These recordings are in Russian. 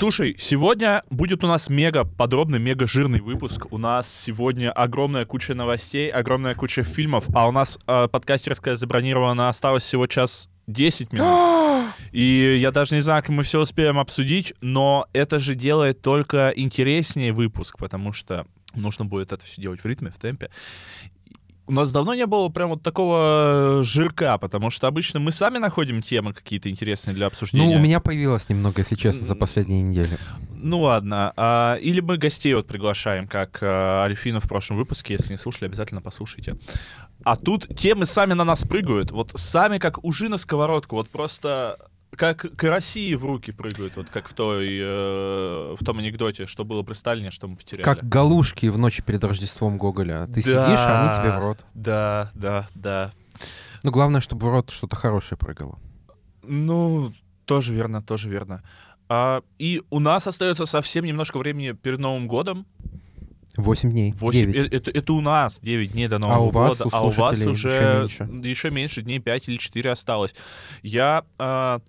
Слушай, сегодня будет у нас мега подробный, мега жирный выпуск. У нас сегодня огромная куча новостей, огромная куча фильмов, а у нас э, подкастерская забронирована осталось всего час 10 минут. И я даже не знаю, как мы все успеем обсудить, но это же делает только интереснее выпуск, потому что нужно будет это все делать в ритме, в темпе. У нас давно не было прям вот такого жирка, потому что обычно мы сами находим темы какие-то интересные для обсуждения. Ну, у меня появилось немного, если честно, за последние недели. Ну ладно. А, или мы гостей вот приглашаем, как а, Альфина в прошлом выпуске. Если не слушали, обязательно послушайте. А тут темы сами на нас прыгают. Вот сами как ужи на сковородку. Вот просто как к России в руки прыгают, вот как в той э, в том анекдоте, что было при Сталине, что мы потеряли. Как галушки в ночь перед Рождеством Гоголя. Ты Да, сидишь, а они тебе в рот. Да, да, да. Ну, главное, чтобы в рот что-то хорошее прыгало. Ну, тоже верно, тоже верно. А, и у нас остается совсем немножко времени перед Новым годом. Восемь дней. Восемь- Девять. э- это, это у нас 9 дней до Нового у вас, года, у а у вас уже еще меньше. еще меньше, дней 5 или 4 осталось. Я а,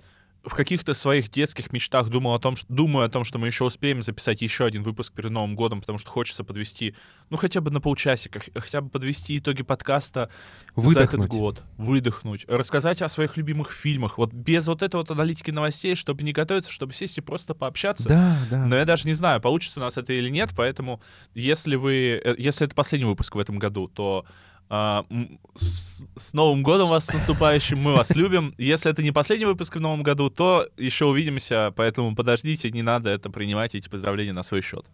в каких-то своих детских мечтах думал о том, что, думаю о том, что мы еще успеем записать еще один выпуск перед Новым годом, потому что хочется подвести, ну, хотя бы на полчасика, хотя бы подвести итоги подкаста за этот Выдохнуть. год, выдохнуть, рассказать о своих любимых фильмах, вот без вот этой вот аналитики новостей, чтобы не готовиться, чтобы сесть и просто пообщаться. Да, да. Но я даже не знаю, получится у нас это или нет, поэтому если вы, э, если это последний выпуск в этом году, то а, с, с Новым годом вас, с наступающим, мы вас любим. Если это не последний выпуск в Новом году, то еще увидимся, поэтому подождите, не надо это принимать, эти поздравления на свой счет.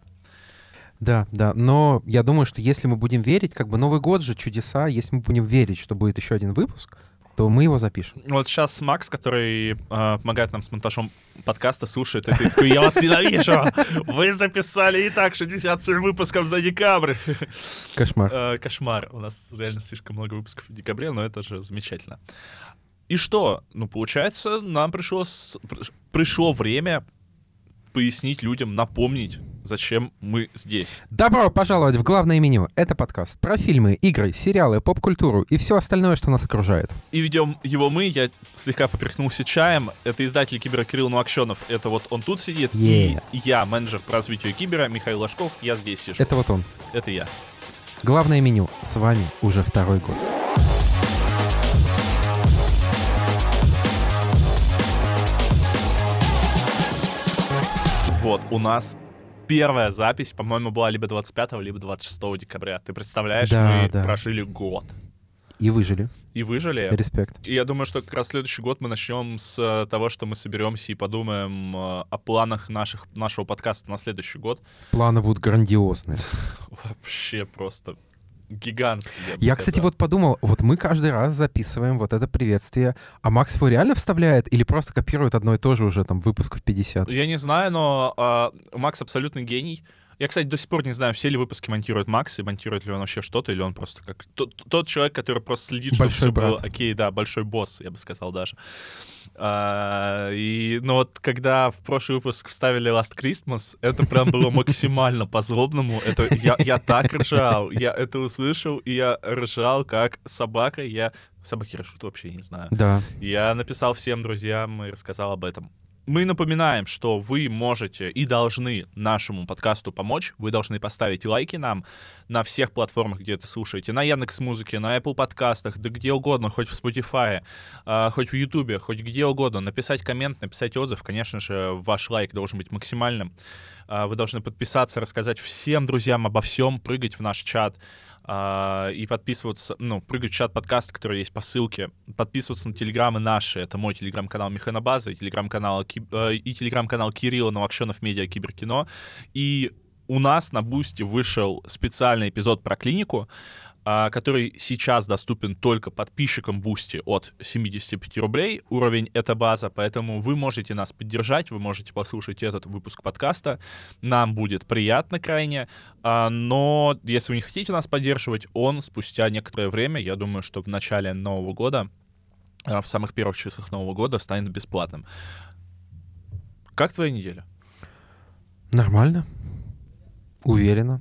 Да, да. Но я думаю, что если мы будем верить, как бы Новый год же чудеса, если мы будем верить, что будет еще один выпуск, то мы его запишем. Вот сейчас Макс, который а, помогает нам с монтажом подкаста, слушает это и такой, я вас ненавижу! Вы записали и так 67 выпусков за декабрь! Кошмар. Э, кошмар. У нас реально слишком много выпусков в декабре, но это же замечательно. И что? Ну, получается, нам пришло, с- пришло время пояснить людям, напомнить, зачем мы здесь. Добро пожаловать в главное меню. Это подкаст про фильмы, игры, сериалы, поп-культуру и все остальное, что нас окружает. И ведем его мы, я слегка поперхнулся чаем. Это издатель Кибера Кирилл Нуакшенов. Это вот он тут сидит. Yeah. И я, менеджер по развитию Кибера, Михаил Ложков. Я здесь сижу. Это вот он. Это я. Главное меню. С вами уже второй год. Вот, у нас первая запись, по-моему, была либо 25 либо 26 декабря. Ты представляешь, Да, мы да. прожили год. И выжили. И выжили. Респект. И я думаю, что как раз следующий год мы начнем с э, того, что мы соберемся и подумаем э, о планах наших, нашего подкаста на следующий год. Планы будут грандиозные. Вообще просто гигантский. бы Я, кстати, вот подумал, вот мы каждый раз записываем вот это приветствие, а Макс его реально вставляет или просто копирует одно и то же уже там выпусков 50? Я не знаю, но а, Макс абсолютный гений. Я, кстати, до сих пор не знаю, все ли выпуски монтирует Макс, и монтирует ли он вообще что-то, или он просто как... Тот, тот человек, который просто следит, чтобы Большой все было брат. окей, да, большой босс, я бы сказал даже. А, и, ну вот, когда в прошлый выпуск вставили Last Christmas, это прям было максимально по-злобному. Это я, я так ржал, я это услышал, и я ржал как собака. Я... Собаки ржут вообще, я не знаю. Да. Я написал всем друзьям и рассказал об этом. Мы напоминаем, что вы можете и должны нашему подкасту помочь. Вы должны поставить лайки нам на всех платформах, где это слушаете. На Яндекс Музыке, на Apple подкастах, да где угодно, хоть в Spotify, а, хоть в Ютубе, хоть где угодно. Написать коммент, написать отзыв. Конечно же, ваш лайк должен быть максимальным. А, Вы должны подписаться, рассказать всем друзьям обо всем, прыгать в наш чат а, и подписываться, ну, прыгать в чат подкаста, который есть по ссылке, подписываться на телеграммы наши, это мой телеграм-канал Механобаза и телеграм-канал, э, и телеграм-канал Кирилла Новокшенов Медиа Киберкино. И у нас на Boosty вышел специальный эпизод про клинику, который сейчас доступен только подписчикам Boosty от 75 рублей. Уровень — это база, поэтому вы можете нас поддержать, вы можете послушать этот выпуск подкаста. Нам будет приятно крайне. А, Но если вы не хотите нас поддерживать, он спустя некоторое время, я думаю, что в начале Нового года, а, в самых первых числах Нового года станет бесплатным. Как твоя неделя? Нормально. Уверенно.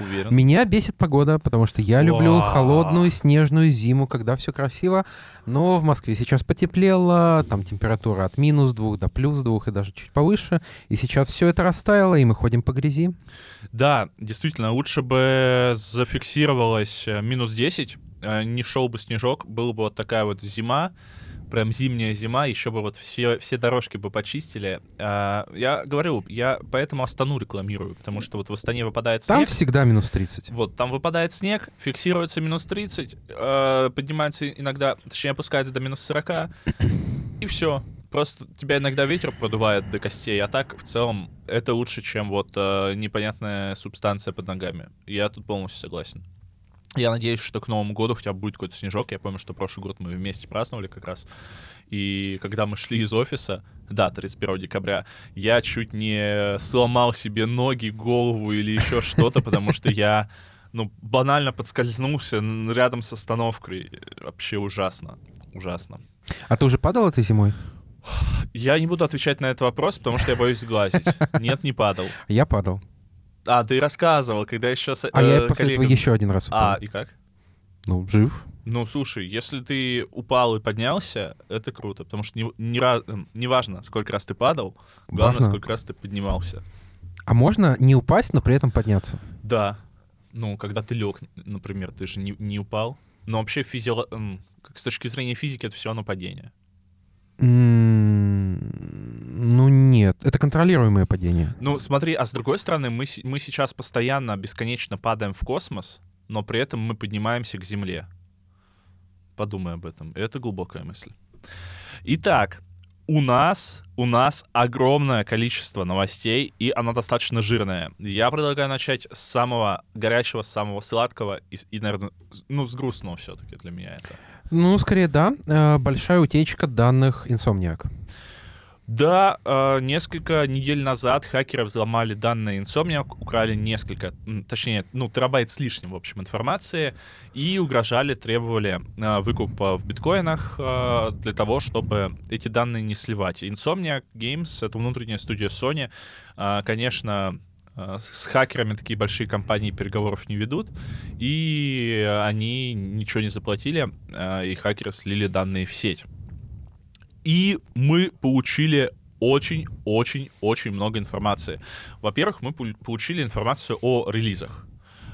Уверен. Меня бесит погода, потому что я люблю Вау. холодную снежную зиму, когда все красиво. Но в Москве сейчас потеплело, там температура от минус двух до плюс двух и даже чуть повыше. И сейчас все это растаяло, и мы ходим по грязи. Да, действительно, лучше бы зафиксировалось э, минус 10, э, не шел бы снежок, была бы вот такая вот зима, прям зимняя зима, еще бы вот все, все дорожки бы почистили. А, Я говорю, я поэтому Астану рекламирую, потому что вот в Астане выпадает Там снег. всегда минус 30. Вот, там выпадает снег, фиксируется минус 30, э, поднимается иногда, точнее, опускается до минус 40, и все. Просто тебя иногда ветер продувает до костей, а так, в целом, это лучше, чем вот э, непонятная субстанция под ногами. Я тут полностью согласен. Я надеюсь, что к Новому году хотя бы будет какой-то снежок. Я помню, что прошлый год мы вместе праздновали как раз. И когда мы шли из офиса, да, 31 декабря, я чуть не сломал себе ноги, голову или еще что-то, потому что я, ну, банально подскользнулся рядом с остановкой. Вообще ужасно. Ужасно. А ты уже падал этой зимой? Я не буду отвечать на этот вопрос, потому что я боюсь сглазить. Нет, не падал. Я падал. А, ты рассказывал, когда еще с А я э, после этого еще один раз упал. А, и как? Ну, жив. Ну, слушай, если ты упал и поднялся, это круто, потому что не, не, ра- эм, не важно, сколько раз ты падал, главное, Важно. сколько раз ты поднимался. А можно не упасть, но при этом подняться? Да. Ну, когда ты лег, например, ты же не, не упал. Но вообще физио... как с точки зрения физики это все равно падение. Ну, нет. Это контролируемое падение. Ну, смотри, а с другой стороны, мы, мы сейчас постоянно, бесконечно падаем в космос, но при этом мы поднимаемся к Земле. Подумай об этом. Это глубокая мысль. Итак, у нас, у нас огромное количество новостей, и оно достаточно жирное. Я предлагаю начать с самого горячего, с самого сладкого и, и, наверное, ну, с грустного все-таки для меня это. Ну, скорее, да. Э, Большая утечка данных Insomniac. Да, э, несколько недель назад хакеры взломали данные Insomniac, украли несколько, точнее, ну, терабайт с лишним, в общем, информации, и угрожали, требовали э, выкупа в биткоинах э, для того, чтобы эти данные не сливать. Insomniac Games — это внутренняя студия Sony. Конечно, с хакерами такие большие компании переговоров не ведут, и они ничего не заплатили, и хакеры слили данные в сеть. И мы получили очень-очень-очень много информации. Во-первых, мы пол- получили информацию о релизах.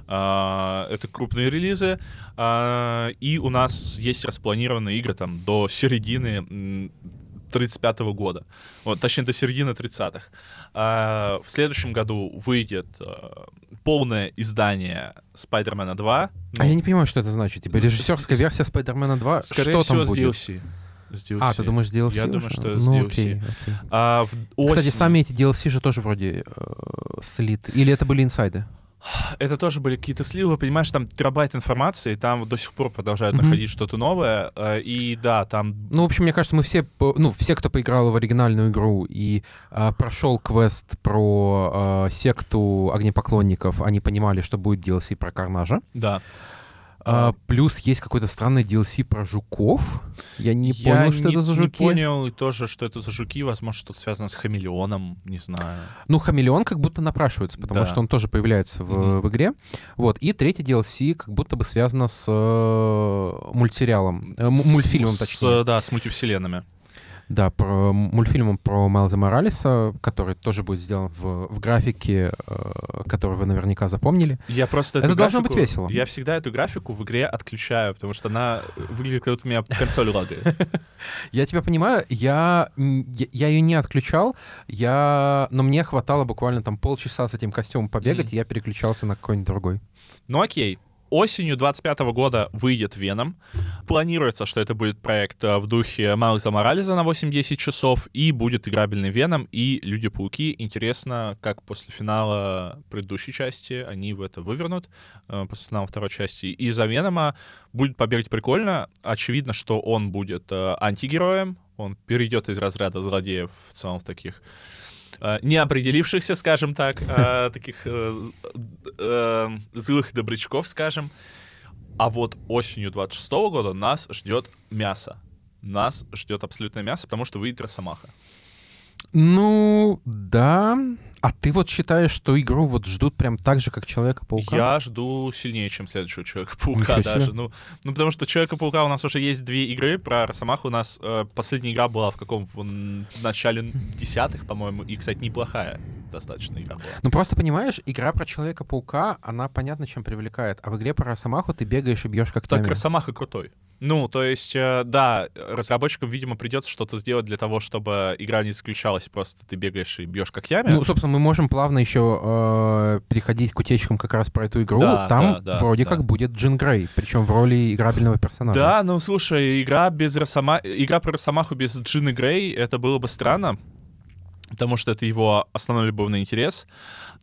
А, Это крупные релизы, а, и у нас есть распланированные игры там до середины м, 35 года. Вот, точнее, до середины 30-х. А, В следующем году выйдет а, полное издание Spider-Man 2. А я не понимаю, что это значит. Типа режиссерская с- версия Спайдермена 2. Скорее что всего, там с будет? DLC. С DLC. А, ты думаешь, DLC Я думаю, уже? что с ну, DLC. окей, окей. А в Кстати, осенью- сами эти DLC же тоже вроде э, слит. Или это были инсайды? Это тоже были какие-то сливы, понимаешь, там терабайт информации, там вот до сих пор продолжают Мгм. находить что-то новое, э, и да, там... Ну, в общем, мне кажется, мы все, ну, все, кто поиграл в оригинальную игру и а, прошел квест про а, секту огнепоклонников, они понимали, что будет DLC про Карнажа. Да. А, плюс есть какой-то странный DLC про жуков. Я не Я понял, что не- это за не жуки. понял тоже, что это за жуки, возможно, что-то связано с хамелеоном, не знаю. Ну, хамелеон как будто напрашивается, потому Да. что он тоже появляется в, Мгм. в игре. Вот. И третий DLC как будто бы связано с э, мультсериалом. э, С- мультфильмом, с, точнее. Да, с мультивселенными. Да, про мультфильмом про Майлза Моралеса, который тоже будет сделан в, в графике, э, который вы наверняка запомнили. Я просто Это должно графику- быть весело. Я всегда эту графику в игре отключаю, потому что она выглядит, как будто у меня консоль лагает. Я тебя понимаю, я, я, ее не отключал, я, но мне хватало буквально там полчаса с этим костюмом побегать, и я переключался на какой-нибудь другой. Ну окей. Осенью 25 года выйдет Веном. Планируется, что это будет проект э, в духе Майлза Морализа на 8-10 часов, и будет играбельный Веном и Люди-пауки. Интересно, как после финала предыдущей части они в это вывернут, э, после финала второй части. И за Венома будет побегать прикольно. Очевидно, что он будет э, антигероем, он перейдет из разряда злодеев в целом в таких э, неопределившихся, скажем так, э, таких э, злых добрячков, скажем. А вот осенью 26 года нас ждет мясо. Нас ждет абсолютное мясо, потому что выйдет Росомаха. Ну, да. А ты вот считаешь, что игру вот ждут прям так же, как Человека-паука? Я жду сильнее, чем следующего Человека-паука даже. Ну, ну, потому что Человека-паука у нас уже есть две игры. Про Росомаху у нас э, последняя игра была в каком? В н- начале десятых, по-моему. И, кстати, неплохая достаточно игра была. Ну просто понимаешь, игра про Человека-паука, она понятно, чем привлекает. А в игре про Росомаху ты бегаешь и бьешь Так когтями. Росомаха крутой. Ну, то есть, э, да, разработчикам, видимо, придется что-то сделать для того, чтобы игра не заключалась просто ты бегаешь и бьешь когтями. Ну, собственно, мы можем плавно еще э, переходить к утечкам как раз про эту игру. Да, Там да, да, вроде да. как будет Джин Грей, причем в роли играбельного персонажа. Да, ну слушай, игра без Росома... игра про Росомаху без Джины Грей, это было бы странно, потому что это его основной любовный интерес.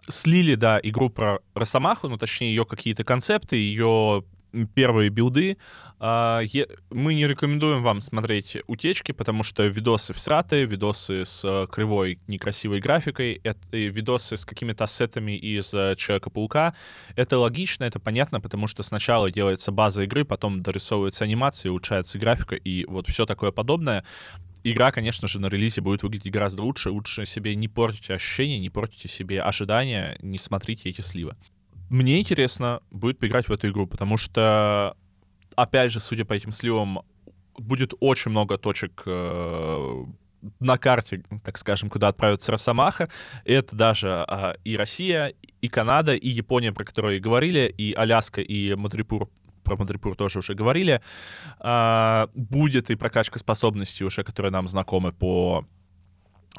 Слили, да, игру про Росомаху, ну, точнее, ее какие-то концепты, ее первые билды. А, Мы не рекомендуем вам смотреть утечки, потому что видосы всратые, видосы с э, кривой, некрасивой графикой, это видосы с какими-то ассетами из э, Человека-паука. Это логично, это понятно, потому что сначала делается база игры, потом дорисовывается анимация, улучшается графика и вот все такое подобное. Игра, конечно же, на релизе будет выглядеть гораздо лучше. Лучше себе не портите ощущения, не портите себе ожидания, не смотрите эти сливы. Мне интересно будет поиграть в эту игру, потому что, опять же, судя по этим сливам, будет очень много точек э, на карте, так скажем, куда отправится Росомаха. Это даже а, и Россия, и Канада, и Япония, про которые говорили, и Аляска, и Мадрипур, про Мадрипур тоже уже говорили. А, будет и прокачка способностей уже, которые нам знакомы по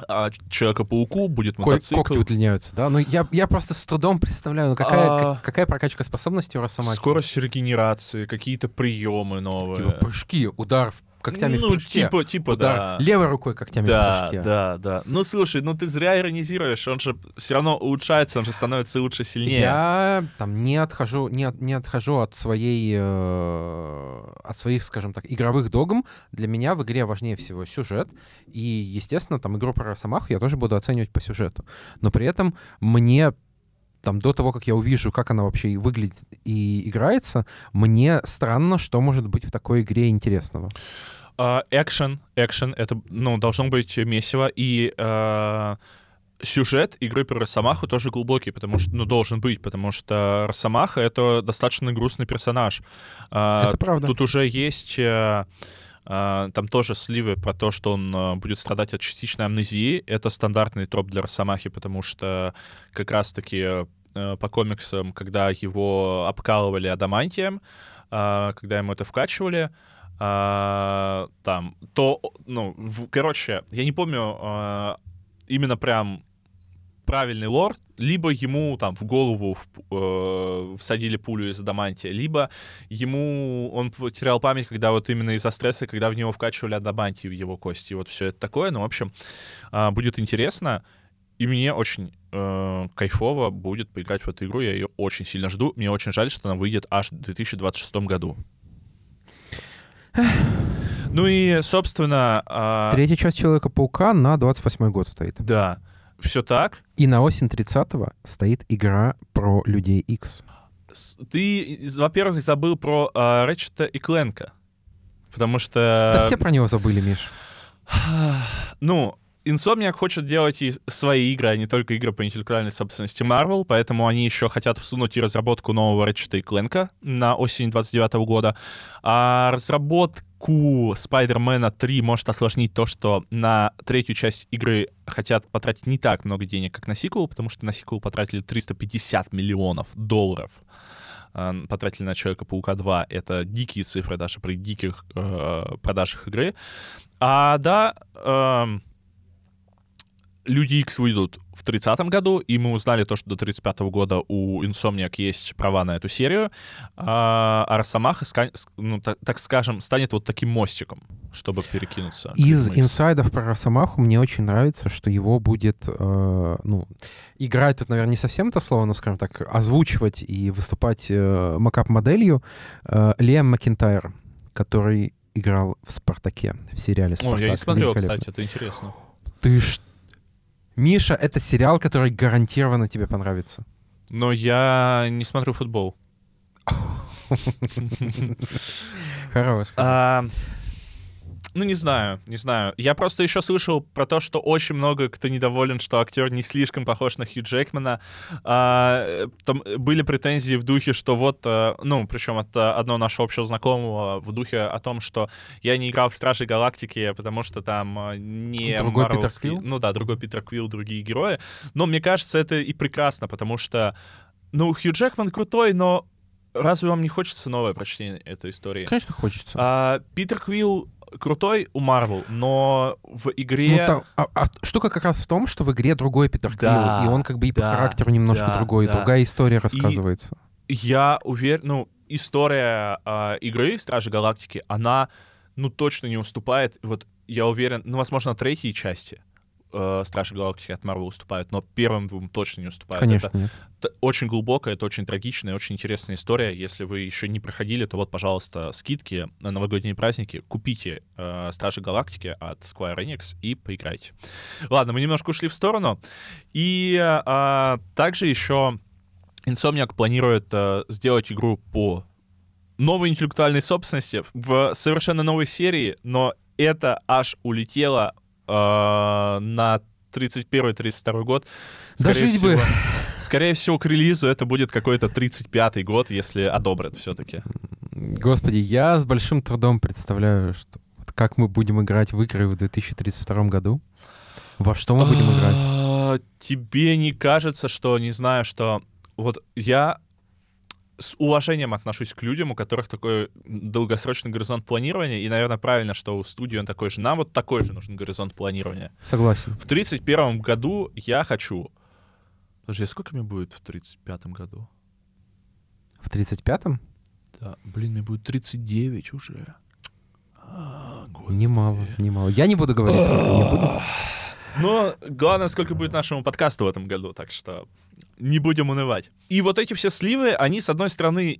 а, Человеку-пауку, будет Ко- мотоцикл. когти удлиняются, да? Ну, я, я просто с трудом представляю, ну, какая, А. как- какая прокачка способностей у Росомахи? Скорость регенерации, какие-то приемы новые. Типа прыжки, удар в- когтями ну, в прыжке. типа, типа, удар да. левой рукой когтями в Да, прыжке. да, да. Ну, слушай, ну ты зря иронизируешь, он же все равно улучшается, он же становится лучше, сильнее. Я там не отхожу, не, от- не отхожу от своей, э, от своих, скажем так, игровых догм. Для меня в игре важнее всего сюжет. И, естественно, там игру про Росомаху я тоже буду оценивать по сюжету. Но при этом мне там до того, как я увижу, как она вообще и выглядит и играется, мне странно, что может быть в такой игре интересного. А, Экшен, экшен, это, ну, должно быть месиво, и а, сюжет игры про Росомаху тоже глубокий, потому что, ну, должен быть, потому что Росомаха — это достаточно грустный персонаж. А, Это правда. Тут уже есть... э, а, Там тоже сливы про то, что он а, будет страдать от частичной амнезии. Это стандартный троп для Росомахи, потому что как раз-таки э, по комиксам, когда его обкалывали адамантием, когда ему это вкачивали, а, там, то, ну, в- короче, я не помню а, именно прям правильный лор, либо ему там в голову в- э, всадили пулю из адамантия, либо ему он потерял память, когда вот именно из-за стресса, когда в него вкачивали адамантий в его кости. Вот все это такое. Ну, в общем, а, будет интересно. И мне очень э, кайфово будет поиграть в эту игру. Я ее очень сильно жду. Мне очень жаль, что она выйдет аж в 2026 году. Ну и, собственно, а, Третья часть Человека-паука на 28 год стоит. да, все так. И на осень 30-го стоит игра про Людей X. Ты, во-первых, забыл про а, Рэчета и Кленка. Потому что... Да все про него забыли, Миш. Ну, Insomniac хочет делать и свои игры, а не только игры по интеллектуальной собственности Marvel, поэтому они еще хотят всунуть и разработку нового и Кленка на осень 29 года. А разработку Спайдермена 3 может осложнить то, что на третью часть игры хотят потратить не так много денег, как на сиквел, потому что на сиквел потратили 350 миллионов долларов э, потратили на Человека-паука 2. Это дикие цифры даже при диких э, продажах игры. А да, эм, Люди X выйдут в 30 году, и мы узнали то, что до 35 года у Insomniac есть права на эту серию, а, а с- ну, так, так скажем, станет вот таким мостиком, чтобы перекинуться. Из инсайдов про Росомаху мне очень нравится, что его будет, э, ну, играть тут, наверное, не совсем это слово, но, скажем так, озвучивать и выступать э, макап-моделью э, Лиам Макинтайр, который играл в «Спартаке», в сериале О, «Спартак». я не смотрел, кстати, это интересно. Ты ж... Миша, это сериал, который гарантированно тебе понравится. Но я не смотрю футбол. Хорош. Ну, не знаю, не знаю. Я просто еще слышал про то, что очень много кто недоволен, что актер не слишком похож на Хью Джекмана. А, там были претензии в духе, что вот, а, ну, причем это одно наше общего знакомого в духе о том, что я не играл в Стражи Галактики, потому что там а, не Другой Питер Марвелский- Квилл? Ну да, другой Питер Квилл, другие герои. Но мне кажется, это и прекрасно, потому что, ну, Хью Джекман крутой, но разве вам не хочется новое прочтение этой истории? Конечно, хочется. А, Питер Квилл крутой у Марвел, но в игре... Ну, там- а- а штука как раз в том, что в игре другой Питер Да, Квилл, и он как бы и да, по характеру немножко да, другой, да. другая история рассказывается. Я уверен, ну, история а, игры Стражи Галактики, она, ну, точно не уступает. Вот я уверен, ну, возможно, третьей части э, Стражи Галактики от Марвел уступают, но первым двум точно не уступают. Конечно, Это нет. очень глубокая, это очень трагичная, очень интересная история. Если вы еще не проходили, то вот, пожалуйста, скидки на новогодние праздники. Купите э, Стражи Галактики от Square Enix и поиграйте. Ладно, мы немножко ушли в сторону. И а, также еще Insomniac планирует э, сделать игру по новой интеллектуальной собственности в совершенно новой серии, но это аж улетело э, на 31-32 год. Дожить бы. всего- Скорее всего, к релизу это будет какой-то 35-й год, если одобрят все-таки. Господи, я с большим трудом представляю, что как мы будем играть в игры в 2032 году. Во что мы будем играть? А, Тебе не кажется, что, не знаю, что... Вот я с уважением отношусь к людям, у которых такой долгосрочный горизонт планирования, и, наверное, правильно, что у студии он такой же. Нам вот такой же нужен горизонт планирования. Согласен. В 31 году я хочу... Подожди, а сколько мне будет в 35 году? В 35-м? Да, блин, мне будет 39 уже. А, господи. Немало, немало. Я не буду говорить, сколько не буду. Но главное, сколько будет нашему подкасту в этом году, так что не будем унывать. И вот эти все сливы, они, с одной стороны,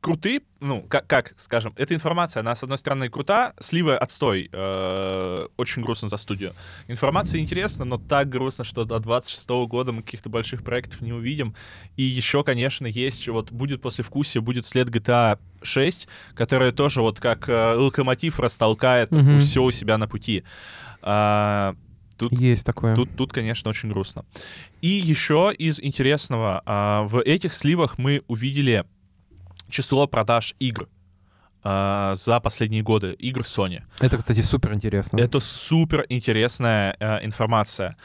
круты, ну, как, как скажем, эта информация, она, с одной стороны, крута, сливы отстой, э, очень грустно за студию. Информация интересна, но так грустно, что до 26 года мы каких-то больших проектов не увидим. И еще, конечно, есть, вот будет после вкусия, будет след GTA 6, которая тоже вот как э, локомотив растолкает Мгм. все у себя на пути. А, тут Есть такое. Тут, тут, конечно, очень грустно. И еще из интересного, а, в этих сливах мы увидели число продаж игр а, за последние годы, игр Sony. Это, кстати, супер интересно. Это супер интересная э, информация.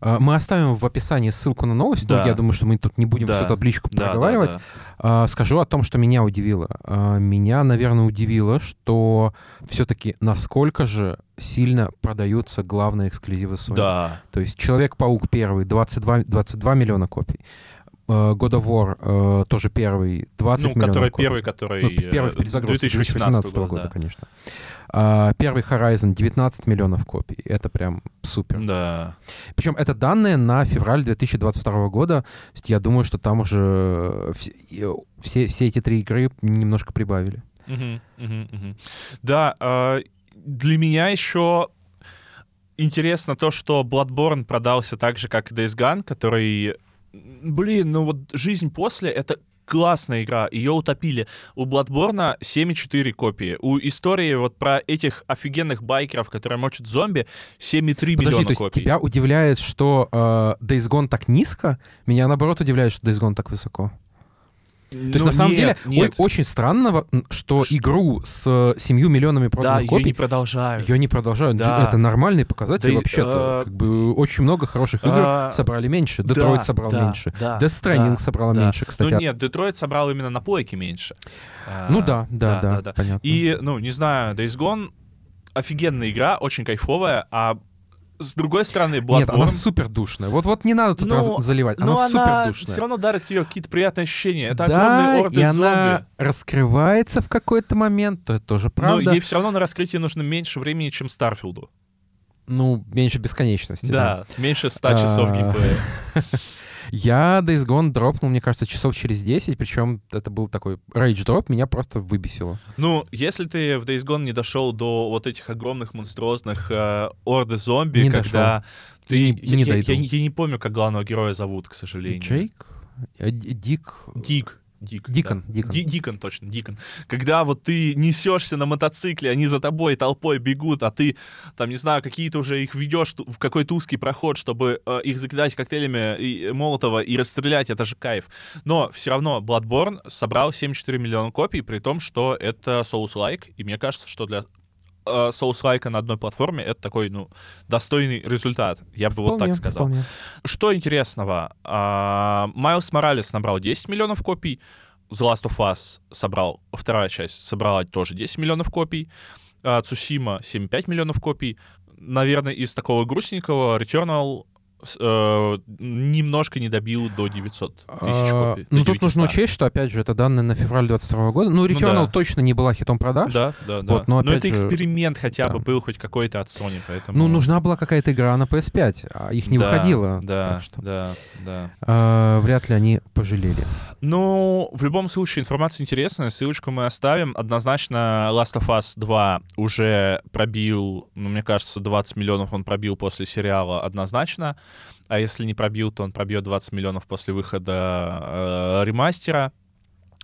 А, Мы оставим в описании ссылку на новость, но Да. я думаю, что мы тут не будем Да. всю табличку Да, да, проговаривать. да. А, Скажу о том, что меня удивило. А, Меня, наверное, удивило, что все-таки насколько же сильно продаются главные эксклюзивы Sony. Да. То есть Человек-паук первый 22, 22 миллиона копий. Э, God of War э, тоже первый 20 Ну, миллионов который копий. первый, который Ну, первый в э, перезагрузке 2018 2018 года, года, конечно. А, первый Horizon 19 миллионов копий. Это прям супер. да. Причем это данные на февраль 2022 года. Я думаю, что там уже все, все, эти три игры немножко прибавили. Мгм, мгм, мгм. Да, э, для меня еще интересно то, что Bloodborne продался так же, как и Days Gone, который... Блин, ну вот «Жизнь после» — это классная игра, ее утопили. У Bloodborne 7,4 копии. У истории вот про этих офигенных байкеров, которые мочат зомби, 7,3 Подожди, миллиона то есть копий. тебя удивляет, что э, Days Gone так низко? Меня, наоборот, удивляет, что Days Gone так высоко. То есть, Ну, на самом нет, деле, нет. о- очень странно, что Ш- игру с э, 7 миллионами да, проданных ее копий не продолжают. ее не продолжают. Да. Это нормальный показатель Да вообще-то. э, Как бы очень много хороших игр а, собрали меньше. Детройт Да, собрал да, меньше. да, Death Stranding да, собрал да. меньше, кстати. Ну нет, Детройт собрал именно на плойке меньше. А, Ну да, да, да, понятно. И, ну, не знаю, Days Gone офигенная игра, очень кайфовая, а с другой стороны, Bloodborne... Нет, она супер душная. Вот, вот не надо тут Ну, раз- заливать. но Она супер она душная. все равно дарит тебе какие-то приятные ощущения. Это да, огромные орды и она зомби. раскрывается в какой-то момент, то это тоже правда. Но ей все равно на раскрытие нужно меньше времени, чем Старфилду. Ну, меньше бесконечности. Да, меньше 100 часов А, геймплея. Я Days Gone дропнул, мне кажется, часов через 10, причем это был такой рейдж дроп, меня просто выбесило. Ну, если ты в Days Gone не дошел до вот этих огромных монструозных э, орды зомби, Не когда ты... И не- и не я, я- я не помню, как главного героя зовут, к сожалению. Джейк? Э, Дик? Дик. Дик. Дикон, да. Дикон. Ди- Дикон, точно, Дикон. Когда вот ты несешься на мотоцикле, они за тобой толпой бегут, а ты, там, не знаю, какие-то уже их ведешь в какой-то узкий проход, чтобы э, их закидать коктейлями и, Молотова и расстрелять, это же кайф. Но все равно Bloodborne собрал 74 миллиона копий, при том, что это Souls-like, и мне кажется, что для э, Souls-like на одной платформе это такой, ну, достойный результат. Я бы вот Вполне, так сказал. вполне. Что интересного? А, Майлз Моралес набрал 10 миллионов копий, The Last of Us собрал, вторая часть собрала тоже 10 миллионов копий, а, Цусима 7,5 миллионов копий. Наверное, из такого грустненького Returnal э, немножко не добил до 900 тысяч А, копий. до Ну, тут нужно 900. учесть, что, опять же, это данные на февраль 22 года. Ну, Returnal да. точно не была хитом продаж. Да, да, да. Вот, но но это же, эксперимент хотя да. бы был хоть какой-то от Sony, поэтому... Ну, нужна была какая-то игра на PS5, а их не Да, выходило. Да, что, да, да. а, вряд ли они пожалели. Ну, в любом случае, информация интересная, ссылочку мы оставим. Однозначно, Last of Us 2 уже пробил, ну, мне кажется, 20 миллионов он пробил после сериала однозначно. А если не пробил, то он пробьет 20 миллионов после выхода э, ремастера.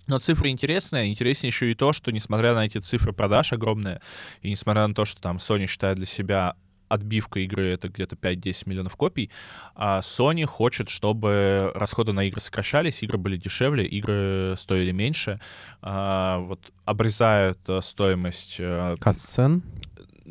Но цифры интересные. Интереснее еще и то, что, несмотря на эти цифры продаж огромные, и несмотря на то, что там Sony считает для себя отбивка игры это где-то 5-10 миллионов копий, а Sony хочет, чтобы расходы на игры сокращались, игры были дешевле, игры стоили меньше, а, вот обрезают э, стоимость, э, Касцен.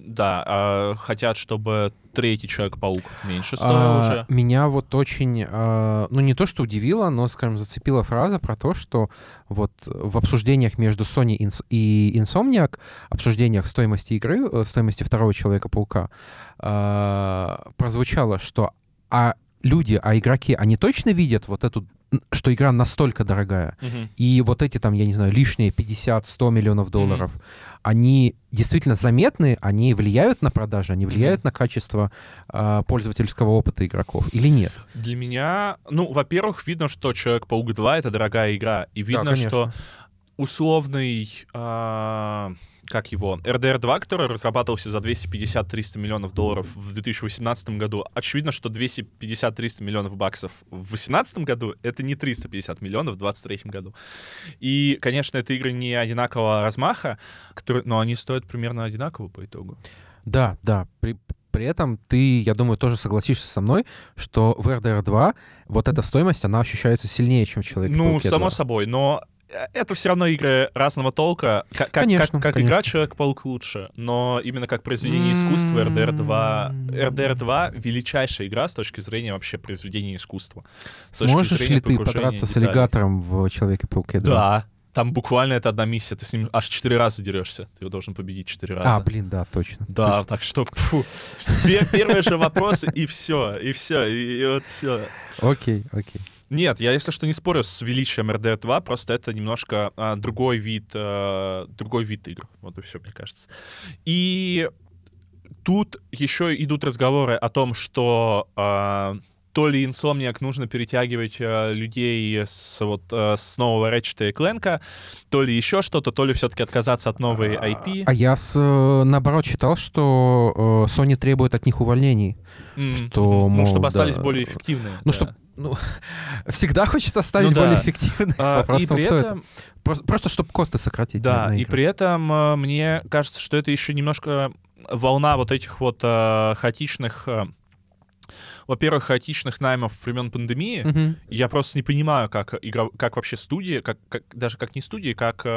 Да, а, хотят, чтобы третий Человек-паук меньше стоил А, уже. Меня вот очень, а, ну не то что удивило, но, скажем, зацепила фраза про то, что вот в обсуждениях между Sony и Insomniac, обсуждениях стоимости игры, э, стоимости второго Человека-паука, а, прозвучало, что а люди, а игроки, они точно видят вот эту, что игра настолько дорогая, Мгм. и вот эти там, я не знаю, лишние 50-100 миллионов долларов, они действительно заметны, они влияют на продажи, они влияют на качество а, пользовательского опыта игроков или нет? Для меня, ну, во-первых, видно, что Человек-паук 2 — это дорогая игра, и видно, конечно. что условный, а, как его, RDR 2, который разрабатывался за 250-300 миллионов долларов в 2018 году, очевидно, что 250-300 миллионов баксов в 2018 году — это не 350 миллионов в 2023 году. И, конечно, это игры не одинакового размаха, которые, но они стоят примерно одинаково по итогу. Да, да. При, при этом ты, я думаю, тоже согласишься со мной, что в RDR 2 вот эта стоимость, она ощущается сильнее, чем в человек Ну, само собой, но это все равно игры разного толка. Как, Конечно, как, как конечно. игра Человек-паук лучше, но именно как произведение искусства RDR 2... М. RDR 2 — величайшая игра с точки зрения вообще произведения искусства. Можешь ли ты подраться с аллигатором в Человеке-пауке 2? Да. Там буквально это одна миссия. Ты с ним аж четыре раза дерешься. Ты его должен победить четыре раза. А, блин, да, точно. Да, Точно. так что фу, пе- первые же вопросы, и все, и все, и вот все. Окей, окей. Нет, я, если что, не спорю с величием RDR 2, просто это немножко а, другой вид, а, другой вид игр. Вот и все, мне кажется. И тут еще идут разговоры о том, что а, то ли Insomniac нужно перетягивать а, людей с, вот, а, с нового Ratchet и Clank, то ли еще что-то, то ли все-таки отказаться от новой IP. А я, с, э, наоборот, считал, что э, Sony требует от них увольнений. М, что, мгм. Ну, чтобы мол, остались да. более эффективные. Ну, да. что, ну, всегда хочет оставить Ну да. более эффективных. А, Вопрос и при кто это. этом, Просто, просто чтобы косты сократить. Да, и при этом э, мне кажется, что это еще немножко волна вот этих вот э, хаотичных, э, во-первых, хаотичных наймов времен пандемии. Мгм. Я просто не понимаю, как, игра, как вообще студии, как, как, даже как не студии, как э,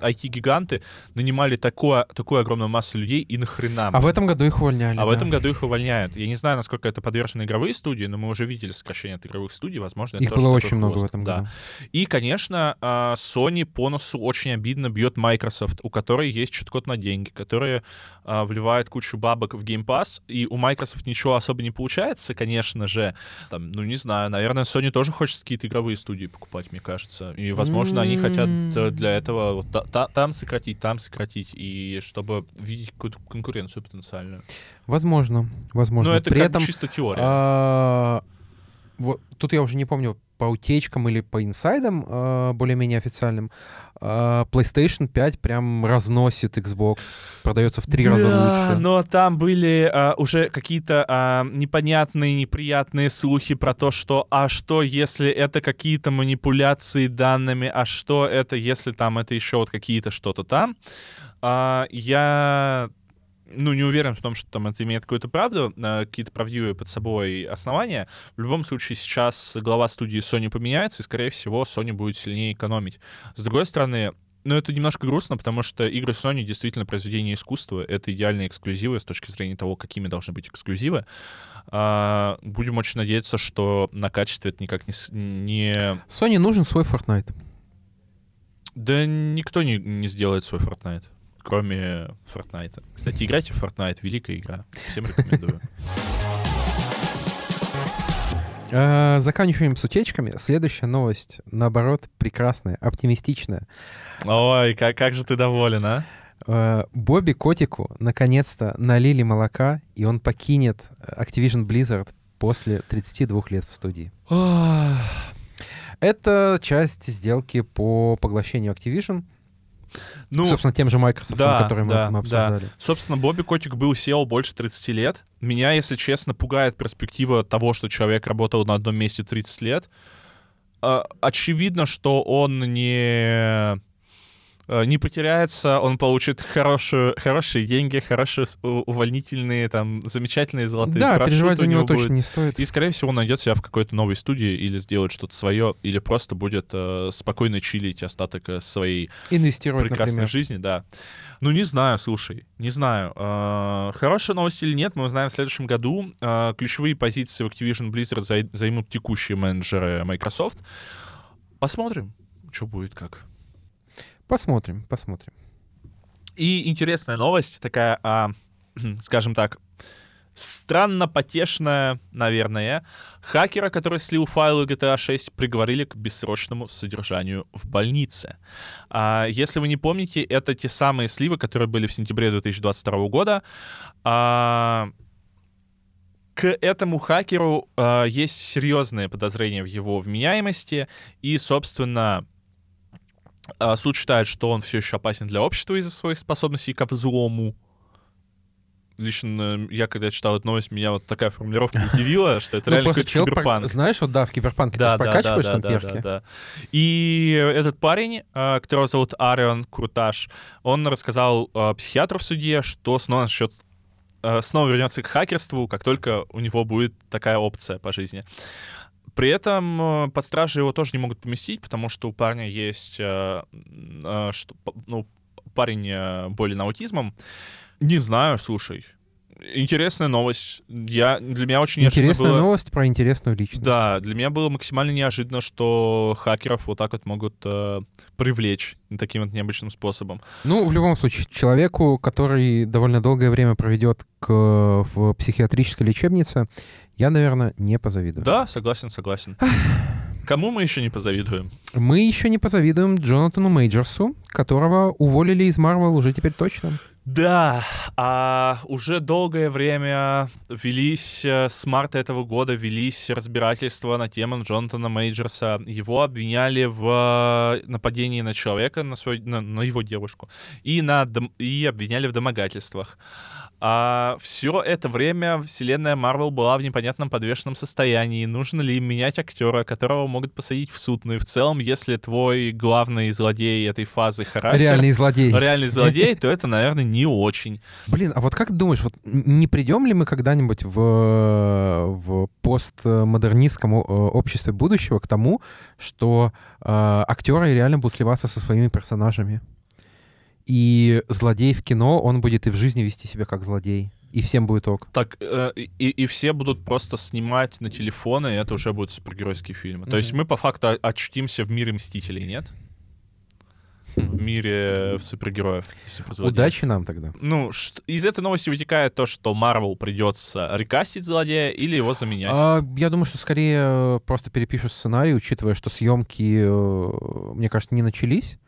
IT-гиганты нанимали такое, такую огромную массу людей и нахрена. А в этом году их увольняли. А в да. этом году их увольняют. Я не знаю, насколько это подвержено игровые студии, но мы уже видели сокращение от игровых студий. Возможно, это Их было очень много в хвост. этом Да. году. И, конечно, а, Sony по носу очень обидно бьет Microsoft, у которой есть чуть-код на деньги, которые а, вливают кучу бабок в Game Pass, и у Microsoft ничего особо не получается, конечно же. Там, ну, не знаю, наверное, Sony тоже хочет какие-то игровые студии покупать, мне кажется. И, возможно, они хотят для этого вот та- та- там сократить, там сократить, и чтобы видеть какую-то конкуренцию потенциальную. Возможно, возможно. Но это При этом чисто теория. Вот тут я уже не помню, по утечкам или по инсайдам э, более-менее официальным, э, PlayStation 5 прям разносит Xbox, продается в три да, раза лучше. но там были а, уже какие-то а, непонятные, неприятные слухи про то, что а что, если это какие-то манипуляции данными, а что это, если там это еще вот какие-то что-то там. А, я ну, не уверен в том, что там это имеет какую-то правду, э, какие-то правдивые под собой основания. В любом случае, сейчас глава студии Sony поменяется, и, скорее всего, Sony будет сильнее экономить. С другой стороны, ну, это немножко грустно, потому что игры Sony действительно произведение искусства. Это идеальные эксклюзивы с точки зрения того, какими должны быть эксклюзивы. А, будем очень надеяться, что на качестве это никак не... не... Sony нужен свой Fortnite. Да никто не, не сделает свой Fortnite кроме Fortnite. Кстати, играйте в Fortnite, великая игра. Всем рекомендую. А, заканчиваем с утечками. Следующая новость, наоборот, прекрасная, оптимистичная. Ой, как, как же ты доволен, а? а? Бобби Котику наконец-то налили молока, и он покинет Activision Blizzard после 32 лет в студии. Это часть сделки по поглощению Activision — ну, Собственно, тем же Microsoft, да, который да, мы, мы обсуждали. Да. Собственно, Бобби Котик был SEO больше 30 лет. Меня, если честно, пугает перспектива того, что человек работал на одном месте 30 лет. А, очевидно, что он не не потеряется, он получит хорошую, хорошие деньги, хорошие увольнительные, там, замечательные золотые Да, переживать за него точно будет. не стоит. И, скорее всего, он найдет себя в какой-то новой студии или сделает что-то свое, или просто будет э, спокойно чилить остаток э, своей Инвестировать, прекрасной например. жизни, да. Ну, не знаю, слушай, не знаю. Э, хорошая новость или нет, мы узнаем в следующем году. Э, ключевые позиции в Activision Blizzard зай займут текущие менеджеры Microsoft. Посмотрим, что будет как. Посмотрим, посмотрим. И интересная новость такая, а, скажем так, странно потешная, наверное. Хакера, который слил файлы GTA 6, приговорили к бессрочному содержанию в больнице. А, если вы не помните, это те самые сливы, которые были в сентябре 2022 года. А, к этому хакеру а, есть серьезные подозрения в его вменяемости, и, собственно, суд считает, что он все еще опасен для общества из-за своих способностей ко взлому. Лично я, когда читал эту новость, меня вот такая формулировка удивила, что это ну, реально какой-то киберпанк. Знаешь, вот да, в киберпанке ты прокачиваешь там перки. И этот парень, а, которого зовут Арион Круташ, он рассказал а, психиатру в суде, что снова насчет снова вернется к хакерству, как только у него будет такая опция по жизни. При этом э, под стражей его тоже не могут поместить, потому что у парня есть, э, э, что, ну, парень болен аутизмом. Не знаю, слушай. Интересная новость. Я, для меня очень Интересная было... новость про интересную личность. Да, для меня было максимально неожиданно, что хакеров вот так вот могут э, привлечь таким вот необычным способом. Ну, в любом случае, человеку, который довольно долгое время проведет к, в психиатрической лечебнице, я, наверное, не позавидую. Да, согласен, согласен. Кому мы еще не позавидуем? Мы еще не позавидуем Джонатану Мейджерсу, которого уволили из Марвел уже теперь точно. Да, а уже долгое время велись, э, с марта этого года велись разбирательства на тему Джонатана Мейджерса. Его обвиняли в нападении на человека, на, свой, на, на его девушку, и, на, и обвиняли в домогательствах. А все это время вселенная Марвел была в непонятном подвешенном состоянии. Нужно ли менять актера, которого могут посадить в суд? Ну и в целом, если твой главный злодей этой фазы Харасер... Реальный злодей. Реальный злодей, то это, наверное, не очень. Блин, а вот как ты думаешь, вот не придем ли мы когда-нибудь в, в постмодернистском обществе будущего к тому, что э, актеры реально будут сливаться со своими персонажами? И злодей в кино, он будет и в жизни вести себя как злодей. И всем будет ок. Так, э, и, и все будут просто снимать на телефоны, и это уже будут супергеройские фильмы. Mm-hmm. То есть мы по факту очутимся в мире Мстителей, нет? В мире супергероев. Удачи нам тогда. Ну, из этой новости вытекает то, что Марвел придется рекастить злодея или его заменять. А, я думаю, что скорее э, просто перепишут сценарий, учитывая, что съемки, э, мне кажется, не начались.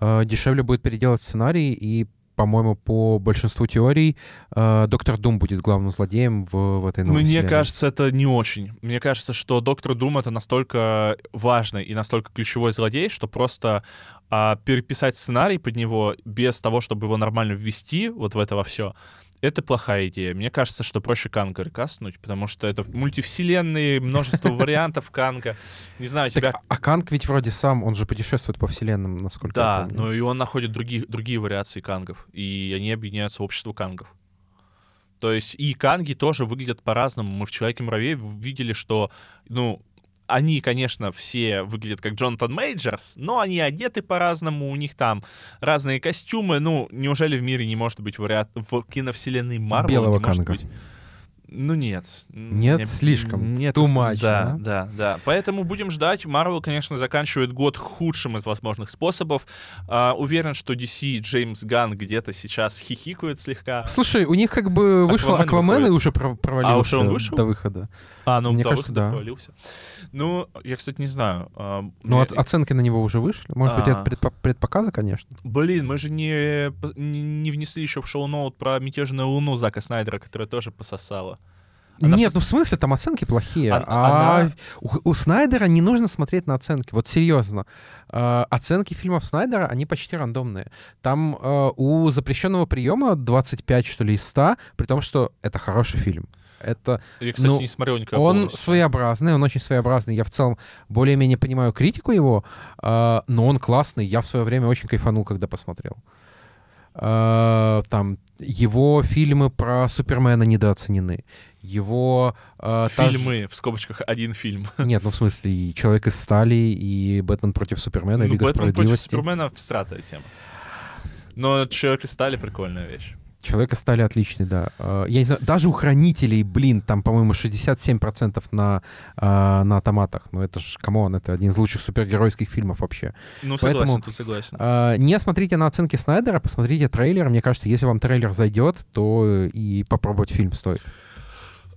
Дешевле будет переделать сценарий и по-моему, по большинству теорий э, Доктор Дум будет главным злодеем в, в этой новой Мне вселенной. кажется, это не очень. Мне кажется, что Доктор Дум это настолько важный и настолько ключевой злодей, что просто а, переписать сценарий под него без того, чтобы его нормально ввести вот в это во все, это плохая идея. Мне кажется, что проще Канга рекастнуть, потому что это мультивселенные, множество вариантов Канга. Не знаю, Так, тебя... а Канг ведь вроде сам, он же путешествует по вселенным, насколько Да, но и он находит другие, другие вариации кангов, и они объединяются в общество кангов. То есть и канги тоже выглядят по-разному. Мы в «Человеке-муравее» видели, что, ну, они, конечно, все выглядят как Джонатан Мейджерс, но они одеты по-разному, у них там разные костюмы. Ну, неужели в мире не может быть вариант в киновселенной Марвел? Белого Канга. быть? Ну нет. Нет, Не- слишком. Нет, Too much, да, да, да. Поэтому будем ждать. Марвел, конечно, заканчивает год худшим из возможных способов. А, уверен, что DC и Джеймс Ганн где-то сейчас хихикают слегка. Слушай, у них как бы вышел Аквамен Аквамен и уже про- провалился А, уже он вышел? до выхода. А, ну Мне да, кажется, да. провалился. Ну, я, кстати, не знаю. А, Ну, мне- от- оценки на него уже вышли. Может быть, это А. предпо- предпоказы, конечно. Блин, мы же не, не, не внесли еще в шоу-ноут про мятежную луну Зака Снайдера, которая тоже пососала. Она Нет, просто- ну в смысле, там оценки плохие. Она- а она- у, у Снайдера не нужно смотреть на оценки. Вот серьезно. А, оценки фильмов Снайдера, они почти рандомные. Там а, у запрещенного приема 25, что ли, из 100, при том, что это хороший фильм. Это Я, кстати, Ну, не смотрел никакого. он полностью. своеобразный, он очень своеобразный. Я в целом более-менее понимаю критику его, а, но он классный. Я в свое время очень кайфанул, когда посмотрел. А, там его фильмы про Супермена недооценены. Его та же- Фильмы, в скобочках, один фильм. Нет, ну в смысле и Человек из стали, и Бэтмен против Супермена, и Ну, Лига Бэтмен против справедливости. Супермена всратая тема. Но Человек из стали прикольная вещь. Человек из стали отличный, да. А, Я не знаю, даже у хранителей, блин, там, по-моему, 67% на, а, на автоматах. Ну это ж, come on, это один из лучших супергеройских фильмов вообще. Ну, Поэтому- согласен, тут согласен. А, Не смотрите на оценки Снайдера, посмотрите трейлер. Мне кажется, если вам трейлер зайдет, то и попробовать фильм стоит.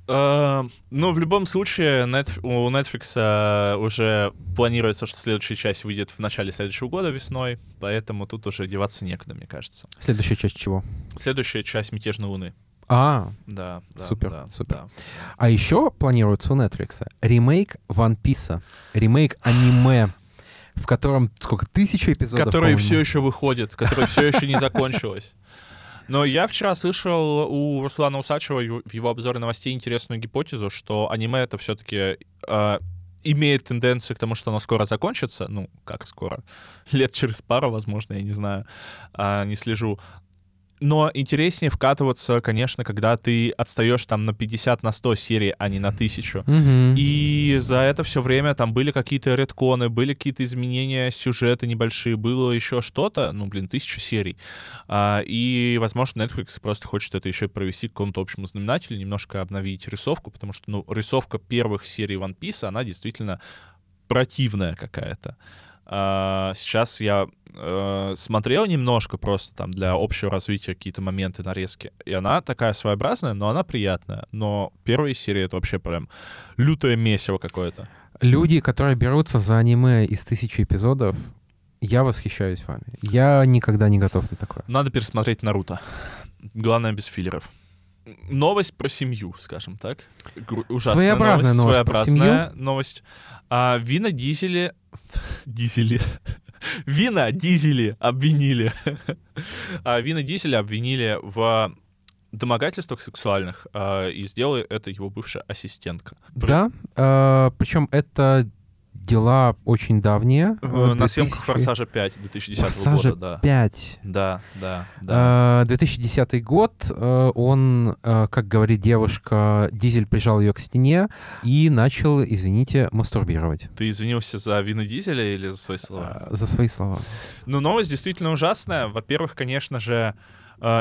А, Ну, в любом случае, Netf- у Netflix а, уже планируется, что следующая часть выйдет в начале следующего года весной, поэтому тут уже деваться некуда, мне кажется. Следующая часть чего? Следующая часть «Мятежной луны». А, Да, да, Супер, да, супер. да. а еще планируется у Netflix ремейк One Piece, ремейк аниме, в котором сколько, тысяча эпизодов, Который по-моему? все еще выходит, который все еще не закончилось. Но я вчера слышал у Руслана Усачева в его обзоре новостей интересную гипотезу, что аниме это все-таки имеет тенденцию к тому, что оно скоро закончится. Ну, как скоро? Лет через пару, возможно, я не знаю. а, не слежу. Но интереснее вкатываться, конечно, когда ты отстаешь там на 50, на 100 серий, а не на 1000. Мгм. И за это все время там были какие-то редконы, были какие-то изменения сюжета небольшие, было еще что-то, ну, блин, тысяча серий. А, и, возможно, Netflix просто хочет это еще провести к какому-то общему знаменателю, немножко обновить рисовку, потому что, ну, рисовка первых серий One Piece, она действительно противная какая-то. А, сейчас я э, смотрел немножко просто там для общего развития какие-то моменты, нарезки. И она такая своеобразная, но она приятная. Но первые серии — это вообще прям лютое месиво какое-то. Люди, которые берутся за аниме из тысячи эпизодов, я восхищаюсь вами. Я никогда не готов на такое. Надо пересмотреть Наруто. Главное, без филлеров. Новость про семью, скажем так. Гру- Ужасная Своеобразная новость про Своеобразная новость. А, Вина Дизели... Дизели... Вина Дизели обвинили. А, Вина Дизеля обвинили в домогательствах сексуальных, а, и сделала это его бывшая ассистентка. Да, причем это дела очень давние. На съемках 2000 «Форсажа 5» 2010 «Форсажа года, да. 5. Да, да, да. Э, 2010 год, э, он, э, как говорит девушка, Дизель прижал ее к стене и начал, извините, мастурбировать Ты извинился за Вина Дизеля или за свои слова? э, за свои слова. Ну, новость действительно ужасная. Во-первых, конечно же,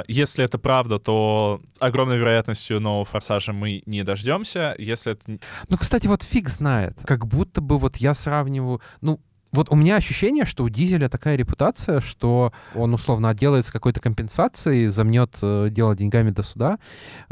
если это правда, то огромной вероятностью нового форсажа мы не дождемся. Если это... Ну, кстати, вот фиг знает. Как будто бы вот я сравниваю... Ну, Вот у меня ощущение, что у Дизеля такая репутация, что он условно отделается какой-то компенсацией, замнет э, дело деньгами до суда.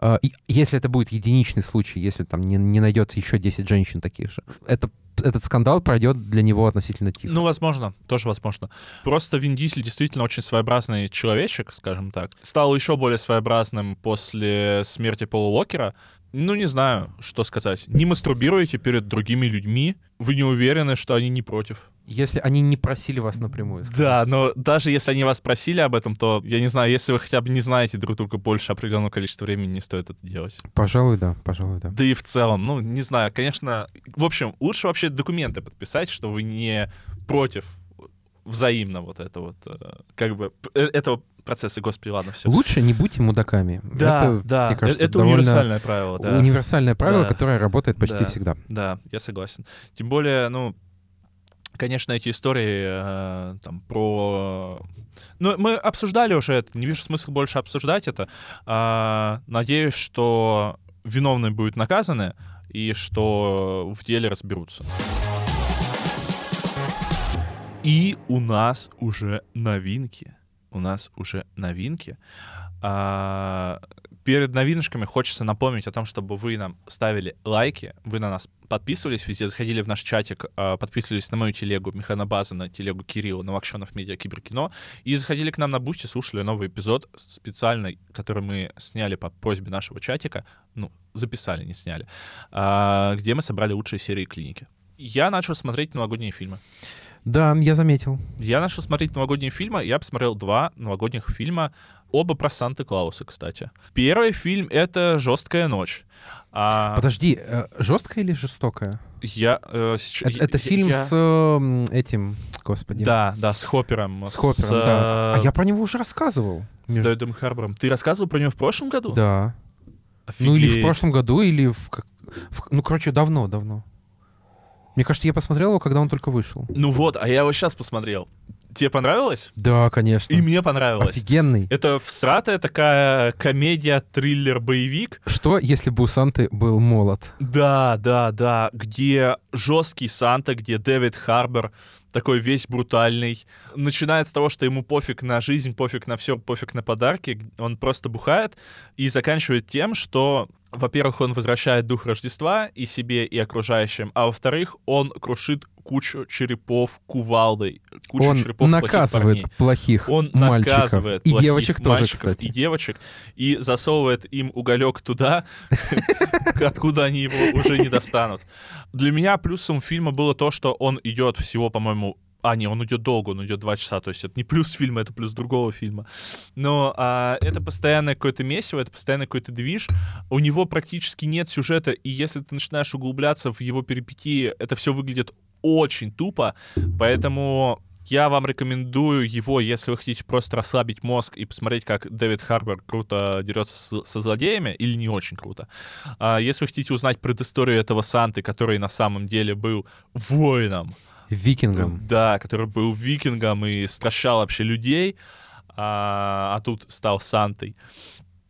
Э, и если это будет единичный случай, если там не, не найдется еще 10 женщин таких же, это этот скандал пройдет для него относительно тихо. Ну, возможно, тоже возможно. Просто Вин Дизель действительно очень своеобразный человечек, скажем так. Стал еще более своеобразным после смерти Пола Уокера. Ну, не знаю, что сказать. Не мастурбируйте перед другими людьми. Вы не уверены, что они не против. Если они не просили вас напрямую. Сказать. Да, но даже если они вас просили об этом, то, я не знаю, если вы хотя бы не знаете друг друга больше определенного количества времени, не стоит это делать. Пожалуй, да, пожалуй, да. Да и в целом, ну, не знаю, конечно... В общем, лучше вообще документы подписать, что вы не против взаимно вот это вот, э, как бы, э, этого процесса, господи, ладно, все. Лучше не будьте мудаками. Да, это, да, мне кажется, это универсальное правило, да. Универсальное правило, да. которое работает почти да, всегда. Да, я согласен. Тем более, ну, конечно, эти истории э, там про... Ну, мы обсуждали уже это, не вижу смысла больше обсуждать это. Э, надеюсь, что виновные будут наказаны и что в деле разберутся. И у нас уже новинки. У нас уже новинки. А, перед новиночками хочется напомнить о том, чтобы вы нам ставили лайки, вы на нас подписывались везде, заходили в наш чатик, а, подписывались на мою телегу Механобаза, на телегу Кирилла, на Вакшонов Медиа Киберкино, и заходили к нам на Boosty, слушали новый эпизод специальный, который мы сняли по просьбе нашего чатика, ну, записали, не сняли, а, где мы собрали лучшие серии клиники. Я начал смотреть новогодние фильмы. Да, я заметил. Я начал смотреть новогодние фильмы. Я посмотрел два новогодних фильма. Оба про Санта-Клауса, кстати. Первый фильм — это «Жесткая ночь». А... Подожди, э, жесткая или жестокая? Я, э, сейчас, это, это я, фильм я... с э, этим, господи. Да, да, с Хоппером. С Хоппером, с, да. А я про него уже рассказывал. С Дэвидом Харбором. Ты рассказывал про него в прошлом году? Да. Офигеть. Ну или в прошлом году, или в, в... Ну, короче, давно, давно. Мне кажется, я посмотрел его, когда он только вышел. Ну вот, а я его сейчас посмотрел. Тебе понравилось? Да, конечно. И мне понравилось. Офигенный. Это всратая такая комедия, триллер, боевик. Что, если бы у Санты был молот? Да, да, да. Где жесткий Санта, где Дэвид Харбер такой весь брутальный. Начинает с того, что ему пофиг на жизнь, пофиг на все, пофиг на подарки. Он просто бухает. И заканчивает тем, что во-первых, он возвращает дух Рождества и себе, и окружающим, а во-вторых, он крушит кучу черепов кувалдой, кучу он черепов наказывает плохих, плохих он мальчиков. наказывает и плохих девочек тоже, кстати. и девочек, и засовывает им уголек туда, откуда они его уже не достанут. Для меня плюсом фильма было то, что он идет всего, по-моему, а, не, он идет долго, он идет два часа, то есть это не плюс фильма, это плюс другого фильма. Но а, это постоянное какое-то месиво, это постоянно какой-то движ. У него практически нет сюжета, и если ты начинаешь углубляться в его перипетии, это все выглядит очень тупо, поэтому я вам рекомендую его, если вы хотите просто расслабить мозг и посмотреть, как Дэвид Харбор круто дерется с, со злодеями, или не очень круто. А, если вы хотите узнать предысторию этого Санты, который на самом деле был воином, Викингом. Да, который был викингом и стращал вообще людей, а, а тут стал Сантой.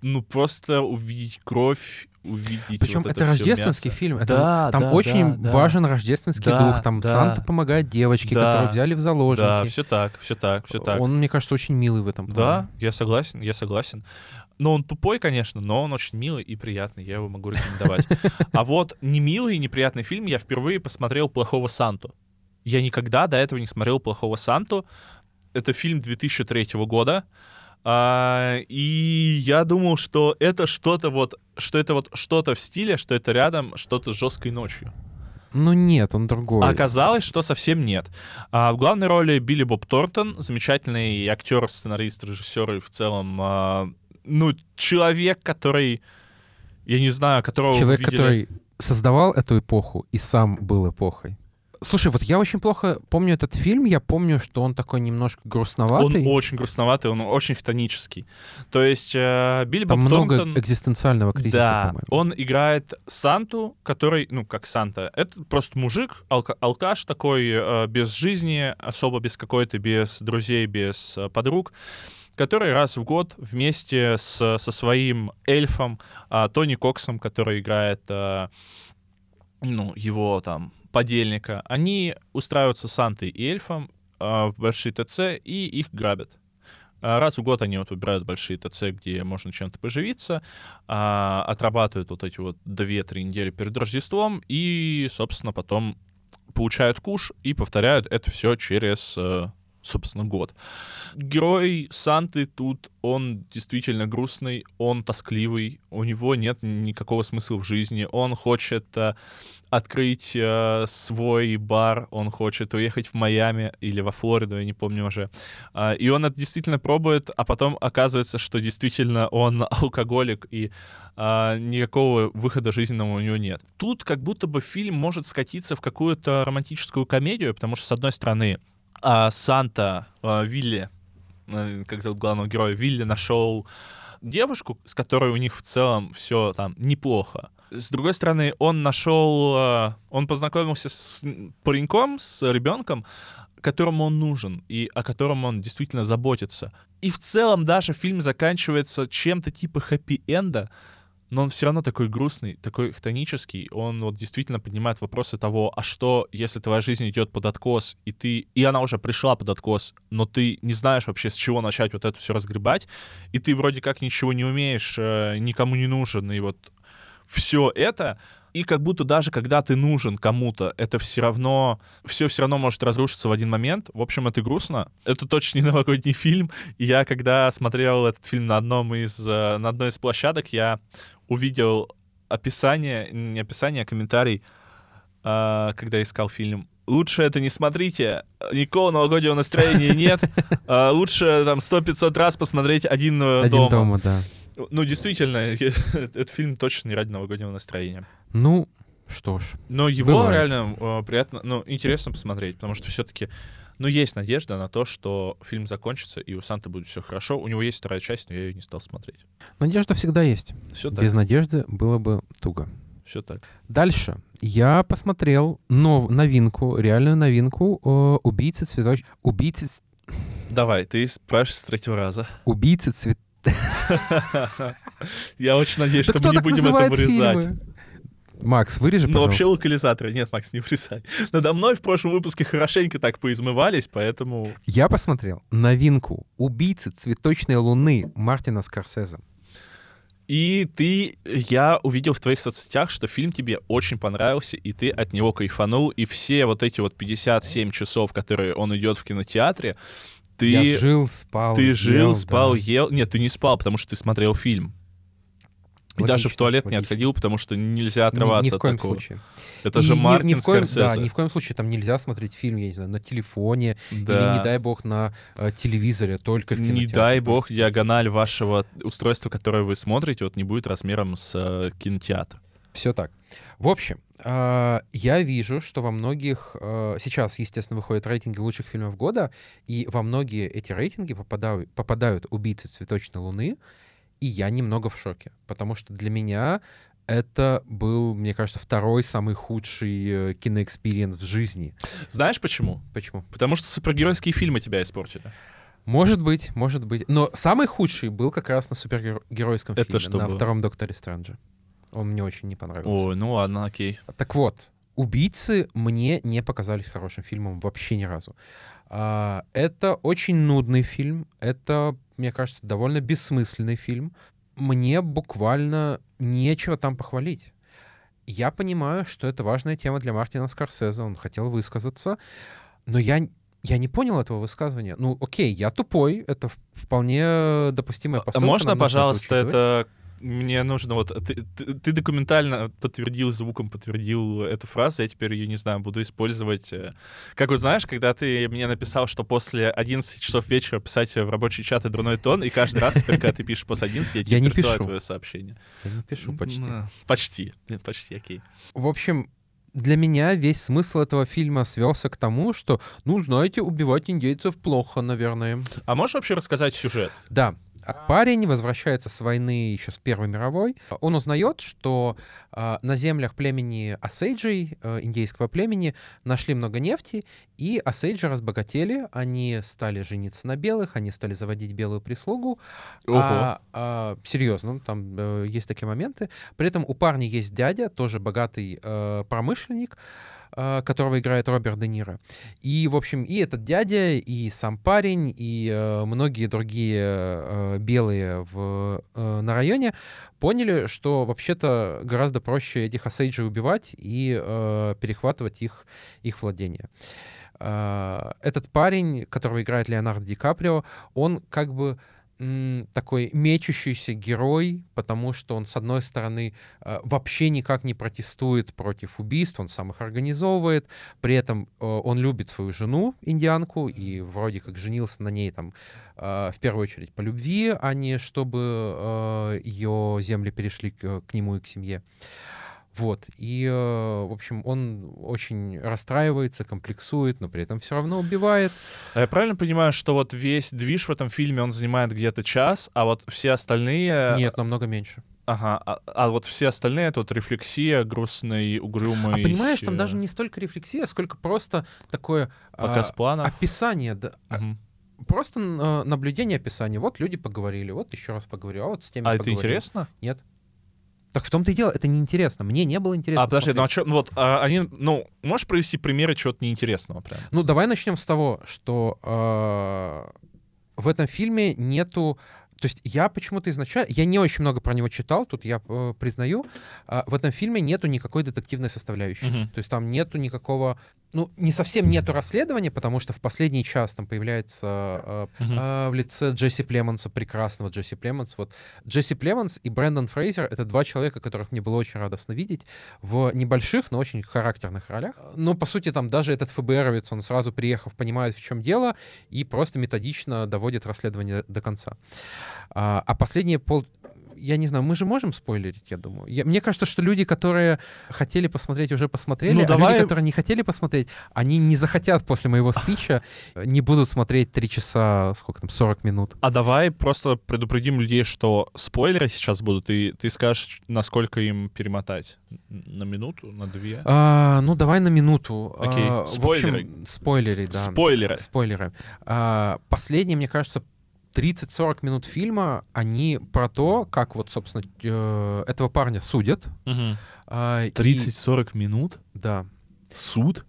Ну, просто увидеть кровь, увидеть Причем вот это, это рождественский мясо. фильм. Это, да, там да, очень да, важен рождественский да, дух. Там да, Санта помогает девочке, да, которую взяли в заложники. Да, все так, все так, все так. Он, мне кажется, очень милый в этом плане. Да, я согласен, я согласен. Но он тупой, конечно, но он очень милый и приятный, я его могу рекомендовать. А вот не милый и неприятный фильм я впервые посмотрел «Плохого Санту». Я никогда до этого не смотрел «Плохого Санту». Это фильм 2003 года. А, и я думал, что это что-то вот, что это вот что-то в стиле, что это рядом что-то с жесткой ночью. Ну нет, он другой. Оказалось, что совсем нет. А, в главной роли Билли Боб Тортон, замечательный актер, сценарист, режиссер и в целом, а, ну, человек, который, я не знаю, которого Человек, видели... который создавал эту эпоху и сам был эпохой. Слушай, вот я очень плохо помню этот фильм. Я помню, что он такой немножко грустноватый. Он очень грустноватый, он очень хтонический. То есть э, Билли Там Боб много Тортон... экзистенциального кризиса, Да, по-моему. он играет Санту, который, ну, как Санта, это просто мужик, алка- алкаш такой, э, без жизни, особо без какой-то, без друзей, без э, подруг, который раз в год вместе с, со своим эльфом э, Тони Коксом, который играет... э, ну, его там подельника, они устраиваются Сантой и эльфом а, в большие ТЦ и их грабят. А, Раз в год они вот выбирают большие ТЦ, где можно чем-то поживиться, а, отрабатывают вот эти вот 2-3 недели перед Рождеством и, собственно, потом получают куш и повторяют это все через, э, собственно, год. Герой Санты тут, он действительно грустный, он тоскливый, у него нет никакого смысла в жизни, он хочет э, открыть э, свой бар, он хочет уехать в Майами или во Флориду, я не помню уже. А, и он это действительно пробует, а потом оказывается, что действительно он алкоголик, и а, никакого выхода жизненного у него нет. Тут как будто бы фильм может скатиться в какую-то романтическую комедию, потому что, с одной стороны, а, Санта, а, Вилли, э, как зовут главного героя, Вилли нашел девушку, с которой у них в целом все там неплохо. С другой стороны, он нашел, э, он познакомился с пареньком, с ребенком, которому он нужен и о котором он действительно заботится. И в целом даже фильм заканчивается чем-то типа хэппи-энда, но он все равно такой грустный, такой хтонический. Он вот действительно поднимает вопросы того, а что, если твоя жизнь идет под откос, и ты, и она уже пришла под откос, но ты не знаешь вообще, с чего начать вот это все разгребать, и ты вроде как ничего не умеешь, э, никому не нужен, и вот все это, и как будто даже когда ты нужен кому-то, это все равно, все все равно может разрушиться в один момент. В общем, это грустно. Это точно не новогодний фильм. Я, когда смотрел этот фильм на одном из, э, на одной из площадок, я увидел описание, не описание, а комментарий, э, когда искал фильм. Лучше это не смотрите, никакого новогоднего настроения нет. Э, Лучше там 100-500 раз посмотреть «Один Один дома». дома, да. Ну, действительно, этот фильм точно не ради новогоднего настроения. Ну, что ж. Но его Бывает. реально э, приятно, ну, интересно посмотреть, потому что все-таки, ну, есть надежда на то, что фильм закончится, и у Санты будет все хорошо. У него есть вторая часть, но я ее не стал смотреть. Надежда всегда есть. Все так, Без надежды было бы туго. все так. Дальше. Я посмотрел нов- новинку, реальную новинку э, «Убийцы цветоч... Убийцы... Давай, ты спрашиваешь с третьего раза. Убийцы цвет... Я очень надеюсь, что мы не будем это вырезать. Макс, вырежи, Ну, вообще пожалуйста. локализаторы. Нет, Макс, не вырезай. Надо мной в прошлом выпуске хорошенько так поизмывались, поэтому... Я посмотрел новинку «Убийцы цветочной луны» Мартина Скорсезе. И ты, я увидел в твоих соцсетях, что фильм тебе очень понравился, и ты от него кайфанул, и все вот эти вот 57 часов, которые он идет в кинотеатре, ты, Я жил, спал, ты жил, ел, спал, да. ел. Нет, ты не спал, потому что ты смотрел фильм. И даже в Логично, туалет не логично. отходил, потому что нельзя Ни- отрываться Ни, в от коем такого. случае. Это И же ни- Мартин ни в коем, Скорсезе. Да, ни в коем случае там нельзя смотреть фильм, я не знаю, на телефоне Да. или, не дай бог, на э, телевизоре, только в Не кинотеатре. дай бог, диагональ вашего устройства, которое вы смотрите, вот не будет размером с э, кинотеатр. Все так. В общем, а, я вижу, что во многих... а, Сейчас, естественно, выходят рейтинги лучших фильмов года, и во многие эти рейтинги попадают, попадают «Убийцы цветочной луны», и я немного в шоке, потому что для меня это был, мне кажется, второй самый худший э, кино experience в жизни. Знаешь почему? Почему? Потому что супергеройские фильмы тебя испортили. Может быть, может быть. Но самый худший был как раз на супергеройском Это фильме, что на было? втором «Докторе Стрэнджа». Он мне очень не понравился. Ой, ну ладно, окей. Так вот, «Убийцы» мне не показались хорошим фильмом вообще ни разу. А, Это очень нудный фильм, это, мне кажется, довольно бессмысленный фильм. Мне буквально нечего там похвалить. Я понимаю, что это важная тема для Мартина Скорсезе, он хотел высказаться, но я, я не понял этого высказывания. Ну, окей, я тупой, это вполне допустимая А посылка. Можно, пожалуйста, учитывать. это... Мне нужно вот... Ты, ты- ты документально подтвердил, звуком подтвердил эту фразу, я теперь ее, не знаю, буду использовать. э. Как вот знаешь, когда ты мне написал, что после 11 часов вечера писать в рабочий чат и дурной тон, и каждый раз теперь, когда ты пишешь после 11, я тебе Я не присылаю пишу. твое сообщение. Я не пишу почти. Ну, Почти. Почти, окей. В общем, для меня весь смысл этого фильма свелся к тому, что, ну, знаете, убивать индейцев плохо, наверное. А можешь вообще рассказать сюжет? Да. А Парень возвращается с войны еще с Первой мировой. Он узнает, что а, на землях племени Осейджей, э, индейского племени, нашли много нефти, и Осейджи разбогатели, они стали жениться на белых, они стали заводить белую прислугу. Ого. А, а, серьезно, там э, есть такие моменты. При этом у парня есть дядя, тоже богатый э, промышленник, э, которого играет Роберт Де Ниро. И, в общем, и этот дядя, и сам парень, и э, многие другие э, белые в, э, на районе поняли, что вообще-то гораздо проще этих осейджей убивать и э, перехватывать их, их владение. Э, этот парень, которого играет Леонардо Ди Каприо, он как бы такой мечущийся герой, потому что он, с одной стороны, э, вообще никак не протестует против убийств, он сам их организовывает, при этом э, он любит свою жену, индианку, и вроде как женился на ней там э, в первую очередь по любви, а не чтобы ее земли перешли к, к нему и к семье. Вот. И, э, в общем, он очень расстраивается, комплексует, но при этом все равно убивает. А я правильно понимаю, что вот весь движ в этом фильме, он занимает где-то час, а вот все остальные... Нет, намного меньше. Ага, а, а вот все остальные это вот рефлексия грустный, угрюмый. А понимаешь, там даже не столько рефлексия, сколько просто такое Показ а, плана. описание, да, угу. просто а, наблюдение описания. Вот люди поговорили, вот еще раз поговорили, а вот с теми А поговорили. это интересно? Нет. Так в том-то и дело, это неинтересно. Мне не было интересно. А подожди, ну а что, ну вот, а, они, ну, можешь провести примеры чего-то неинтересного прям? Ну, давай начнем с того, что э, в этом фильме нету то есть я почему-то изначально... Я не очень много про него читал, тут я э, признаю. Э, в этом фильме нету никакой детективной составляющей. Uh-huh. То есть там нету никакого ну, не совсем нету расследования, потому что в последний час там появляется э, uh-huh. э, в лице Джесси Племонса, прекрасного Джесси Племонс. Вот Джесси Племонс и Брэндон Фрейзер — это два человека, которых мне было очень радостно видеть в небольших, но очень характерных ролях. Но, по сути, там даже этот ФБРовец, он сразу приехав, понимает, в чем дело, и просто методично доводит расследование до конца. А, а последние пол я не знаю, мы же можем спойлерить, я думаю. Я, мне кажется, что люди, которые хотели посмотреть, уже посмотрели, ну, а давай... люди, которые не хотели посмотреть, они не захотят после моего спича, не будут смотреть 3 часа, сколько там, 40 минут. А давай просто предупредим людей, что спойлеры сейчас будут, и ты скажешь, насколько им перемотать. На минуту, на две? А, ну, давай на минуту. Окей, а, спойлеры. общем, спойлеры, да. Спойлеры. Спойлеры. А, последнее, мне кажется, 30-40 минут фильма, они про то, как вот, собственно, э, этого парня судят. Угу. 30-40 и... минут? Да. Суд?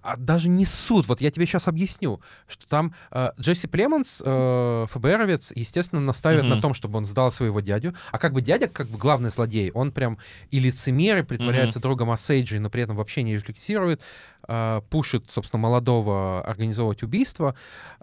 а даже не суд. Вот я тебе сейчас объясню, что там э, Джесси Племонс, э, ФБРовец, естественно, наставит mm-hmm. на том, чтобы он сдал своего дядю. А как бы дядя, как бы главный злодей, он прям и лицемер, и притворяется mm-hmm. другом Осейджи, но при этом вообще не рефлексирует, э, пушит, собственно, молодого организовывать убийство.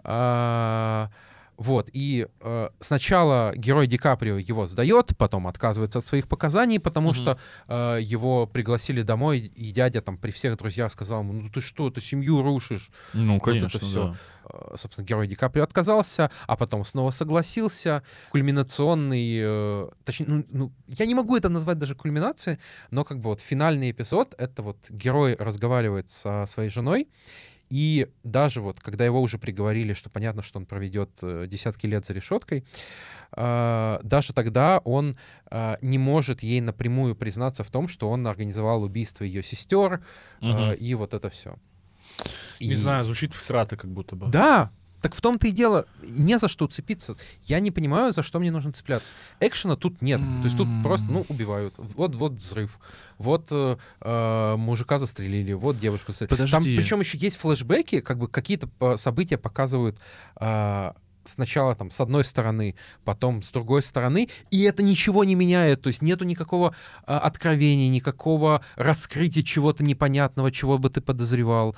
Э, вот, и э, сначала герой Ди Каприо его сдает, потом отказывается от своих показаний, потому mm-hmm. что э, его пригласили домой, и дядя там при всех друзьях сказал ему, ну ты что, ты семью рушишь. Ну, конечно, вот это все. Да. Э, собственно, герой Ди Каприо отказался, а потом снова согласился. Кульминационный, э, точнее, ну, ну, я не могу это назвать даже кульминацией, но как бы вот финальный эпизод, это вот герой разговаривает со своей женой, и даже вот, когда его уже приговорили, что понятно, что он проведет э, десятки лет за решеткой, э, даже тогда он э, не может ей напрямую признаться в том, что он организовал убийство ее сестер угу. и вот это все. Не и... знаю, звучит всрато как будто бы. Да, так в том-то и дело, не за что уцепиться. Я не понимаю, за что мне нужно цепляться. Экшена тут нет. То есть тут просто, ну, убивают. Вот, вот взрыв. Вот э, э, мужика застрелили, вот девушку застрелили. Подожди. Там причем еще есть флешбеки, как бы какие-то э, события показывают э, сначала там с одной стороны, потом с другой стороны, и это ничего не меняет, то есть нету никакого э, откровения, никакого раскрытия чего-то непонятного, чего бы ты подозревал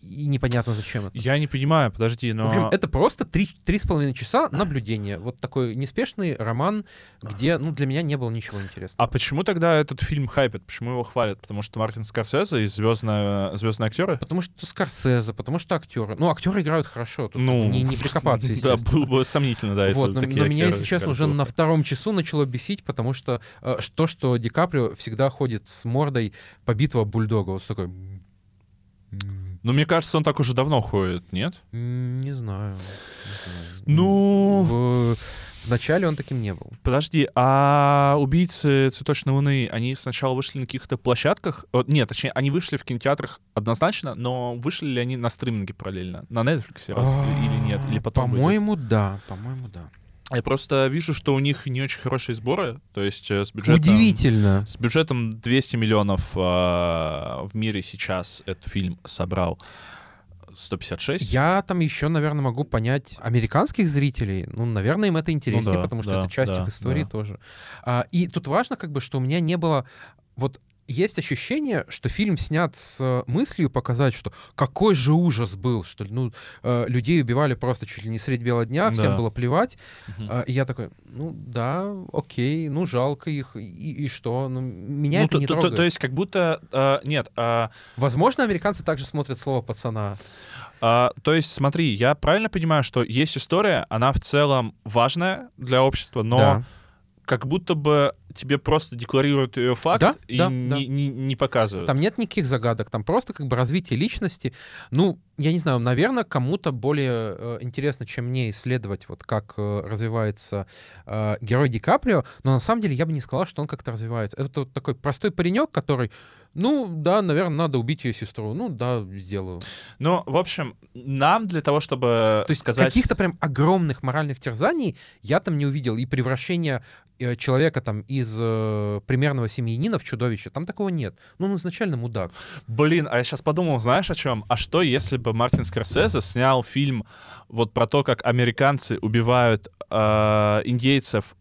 и непонятно зачем это. Я не понимаю, подожди, но... В общем, это просто три, три с половиной часа наблюдения. Вот такой неспешный роман, где, ну, для меня не было ничего интересного. А почему тогда этот фильм хайпит? Почему его хвалят? Потому что Мартин Скорсезе и звездные, звездные актеры? Потому что Скорсезе, потому что актеры. Ну, актеры играют хорошо, тут ну, не, не прикопаться. Да, было бы сомнительно, да, если вот, но, но меня, если честно, уже на втором часу начало бесить, потому что э, то, что Ди Каприо всегда ходит с мордой побитого бульдога, вот такой ну, мне кажется, он так уже давно ходит, нет? Не знаю. Ну... В... Вначале он таким не был. Подожди, а убийцы цветочной луны, они сначала вышли на каких-то площадках? Нет, точнее, они вышли в кинотеатрах однозначно, но вышли ли они на стриминге параллельно? На Netflix разве, или нет? Или потом По-моему, да. По-моему, да. Я просто вижу, что у них не очень хорошие сборы, то есть э, с бюджетом... Удивительно. С бюджетом 200 миллионов э, в мире сейчас этот фильм собрал 156. Я там еще, наверное, могу понять американских зрителей. Ну, наверное, им это интереснее, Ну да, потому что да, это часть да, их истории да. тоже. А, и тут важно, как бы, что у меня не было вот есть ощущение, что фильм снят с мыслью показать, что какой же ужас был, что ну, э, людей убивали просто чуть ли не средь бела дня, всем Да. было плевать. А, и я такой, ну да, окей, ну жалко их, и, и что? Ну, меня Ну, это то, не то- то- трогает. то есть как будто... э, нет, а, Возможно, американцы также смотрят слово пацана. а, то есть смотри, я правильно понимаю, что есть история, она в целом важная для общества, но Да. Как будто бы тебе просто декларируют ее факт Да, и да, не, да. не- не показывают. Там нет никаких загадок, там просто как бы развитие личности. Ну, я не знаю, наверное, кому-то более э, интересно, чем мне, исследовать, вот как э, развивается э, герой Ди Каприо, но на самом деле я бы не сказал, что он как-то развивается. Это вот такой простой паренек, который, ну, да, наверное, надо убить ее сестру. Ну, да, сделаю. Ну, в общем, нам для того, чтобы То есть сказать... каких-то прям огромных моральных терзаний я там не увидел. И превращение э, человека там из э, примерного семьянина в чудовище, там такого нет. Ну, он изначально мудак. Блин, а я сейчас подумал, знаешь о чем? А что, если бы Мартин Скорсезе снял фильм вот про то, как американцы убивают э, индейцев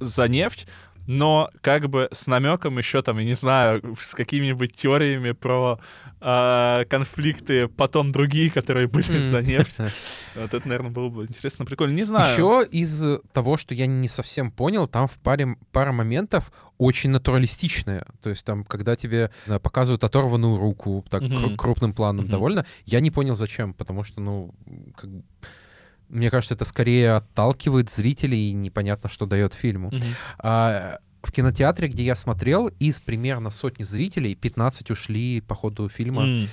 за нефть, но как бы с намеком еще там, я не знаю, с какими-нибудь теориями про э, конфликты потом другие, которые были за нефть. Вот это, наверное, было бы интересно, прикольно. Не знаю. Еще из того, что я не совсем понял, там в паре пара моментов очень натуралистичные. То есть там, когда тебе э, показывают оторванную руку, так крупным планом довольно, я не понял зачем, потому что, ну, как мне кажется, это скорее отталкивает зрителей и непонятно, что дает фильму. Мгм. А, в кинотеатре, где я смотрел, из примерно сотни зрителей 15 ушли по ходу фильма.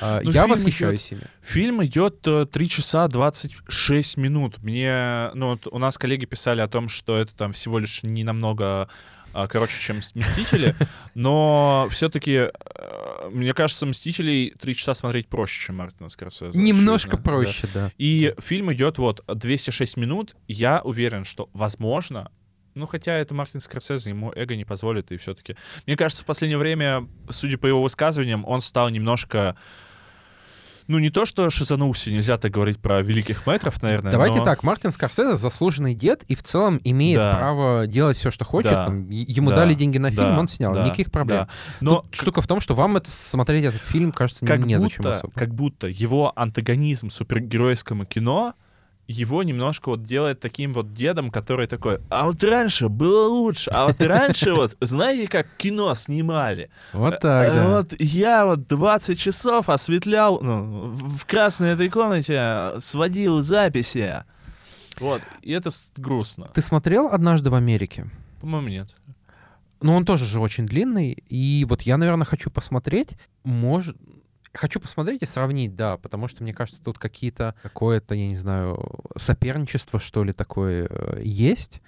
А, Ну, я восхищаюсь ими. Фильм идет э, 3 часа 26 минут. Мне, ну, вот у нас коллеги писали о том, что это там всего лишь не намного короче, чем «Мстители», но все-таки, мне кажется, «Мстителей» 3 часа смотреть проще, чем Мартина Скорсезе. Немножко очевидно, да. проще, да. И фильм идет вот 206 минут. Я уверен, что, возможно, ну, хотя это Мартин Скорсезе, ему эго не позволит, и все-таки... Мне кажется, в последнее время, судя по его высказываниям, он стал немножко... Ну, не то, что шизанулся, нельзя так говорить про великих мэтров, наверное. Давайте но- так, Мартин Скорсезе заслуженный дед и в целом имеет Да. право делать все, что хочет. Да. Там, ему Да. дали деньги на Да. фильм, он снял, Да. никаких проблем. Да. Но Тут штука в том, что вам это смотреть этот фильм кажется как незачем будто, особо. как будто его антагонизм супергеройскому кино его немножко вот делает таким вот дедом, который такой, а вот раньше было лучше, а вот раньше вот, знаете, как кино снимали? Вот так, Э, да. Вот я вот 20 часов осветлял, ну, в красной этой комнате сводил записи. Вот, и это грустно. Ты смотрел «Однажды в Америке»? По-моему, нет. Ну, он тоже же очень длинный, и вот я, наверное, хочу посмотреть, может... Хочу посмотреть и сравнить, да, потому что, мне кажется, тут какие-то, какое-то, я не знаю, соперничество, что ли, такое э, есть.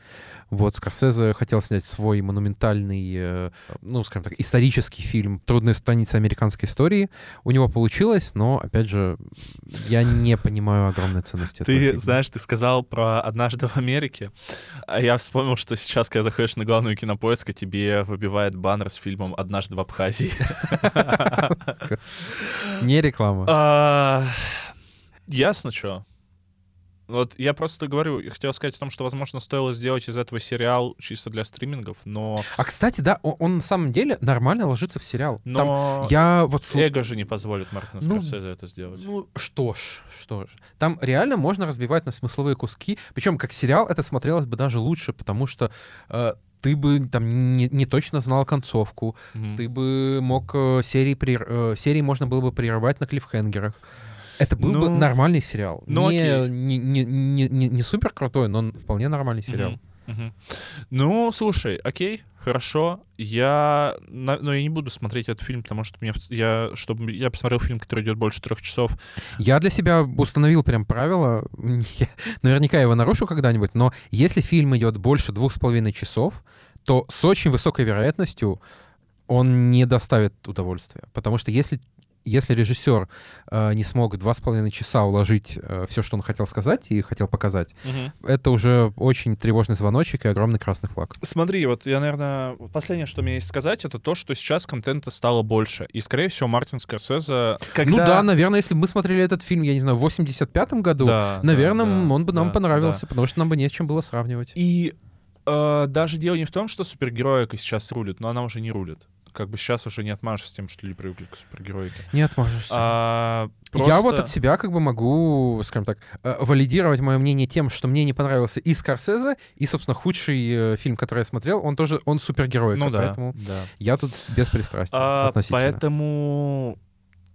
Вот, Скорсезе хотел снять свой монументальный, э, ну, скажем так, исторический фильм «Трудные страницы американской истории». У него получилось, но, опять же, я не понимаю огромной ценности этого Ты фильма. знаешь, ты сказал про «Однажды в Америке», а я вспомнил, что сейчас, когда заходишь на главную кинопоиск, тебе выбивает баннер с фильмом «Однажды в Абхазии». Не реклама. А, Ясно, что. Вот я просто говорю, я хотел сказать о том, что, возможно, стоило сделать из этого сериал чисто для стримингов, но... А, кстати, да, о- он, на самом деле нормально ложится в сериал. Там Но я вот... эго же не позволит Мартину Ну, Скорсезе это сделать. Ну, что ж, что ж. Там реально можно разбивать на смысловые куски. Причем, как сериал, это смотрелось бы даже лучше, потому что э, ты бы там не, не точно знал концовку. Мгм. Ты бы мог э, серии, прер- э, серии можно было бы прерывать на клиффхенгерах. Это был бы Ну, нормальный сериал. ну, не, не, не, не, не- не супер крутой, но вполне нормальный сериал. Мгм, мгм. Ну, слушай, окей, хорошо. Я, но я не буду смотреть этот фильм, потому что мне, в- я, чтобы я посмотрел фильм, который идет больше трех часов. Я для себя установил прям правило, я наверняка его нарушу когда-нибудь, но если фильм идет больше двух с половиной часов, то с очень высокой вероятностью он не доставит удовольствия. Потому что если если режиссер э, не смог два с половиной часа уложить э, все, что он хотел сказать и хотел показать, это уже очень тревожный звоночек и огромный красный флаг. Смотри, вот я, наверное, последнее, что мне есть сказать, это то, что сейчас контента стало больше. И, скорее всего, Мартин Скорсезе... Когда... Ну да, наверное, если бы мы смотрели этот фильм, я не знаю, в 85-м году, Да, наверное, да, да, он бы нам да, понравился, да. потому что нам бы не с чем было сравнивать. И э, даже дело не в том, что супергероика сейчас рулит, но она уже не рулит. Как бы сейчас уже не отмажешься тем, что люди привыкли к супергероике. Не отмажешься. А, Я вот просто- от себя как бы могу, скажем так, э, валидировать мое мнение тем, что мне не понравился и Скорсезе, и, собственно, худший э, фильм, который я смотрел, он тоже, он супергерой, Ну да, поэтому да. я тут без пристрастия А, относительно. поэтому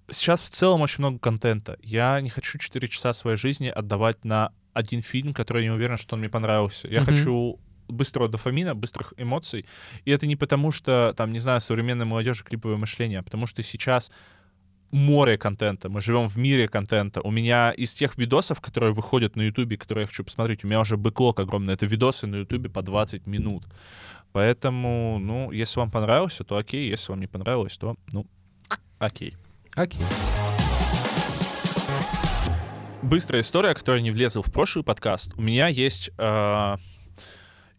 сейчас в целом очень много контента. Я не хочу 4 часа своей жизни отдавать на один фильм, который я не уверен, что он мне понравился. Я Мгм. хочу быстрого дофамина, быстрых эмоций. И это не потому, что, там, не знаю, современной молодежи клиповое мышление, а потому что сейчас море контента, мы живем в мире контента. У меня из тех видосов, которые выходят на Ютубе, которые я хочу посмотреть, у меня уже бэклог огромный. Это видосы на Ютубе по 20 минут. Поэтому, ну, если вам понравился, то окей. Если вам не понравилось, то, ну, окей. Окей. Быстрая история, которая не влезла в прошлый подкаст. У меня есть э,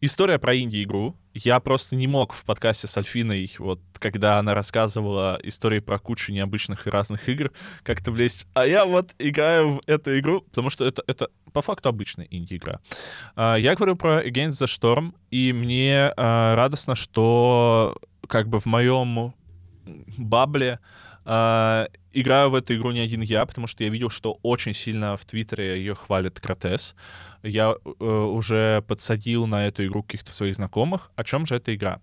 история про инди-игру. Я просто не мог в подкасте с Альфиной, вот когда она рассказывала истории про кучу необычных и разных игр, как-то влезть. А я вот играю в эту игру, потому что это, это по факту обычная инди-игра. А, я говорю про Against the Storm, и мне а, радостно, что как бы в моем бабле а, играю в эту игру не один я, потому что я видел, что очень сильно в Твиттере ее хвалит Кратес. Я э, уже подсадил на эту игру каких-то своих знакомых. О чем же эта игра?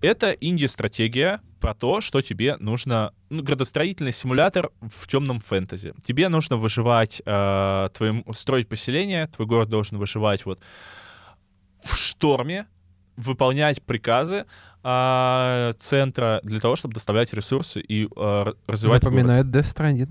Это инди-стратегия про то, что тебе нужно... Ну, градостроительный симулятор в темном фэнтези. Тебе нужно выживать, э, твоим, строить поселение, твой город должен выживать вот в шторме, выполнять приказы а, центра для того, чтобы доставлять ресурсы и а, развивать город. Напоминает Death Stranding.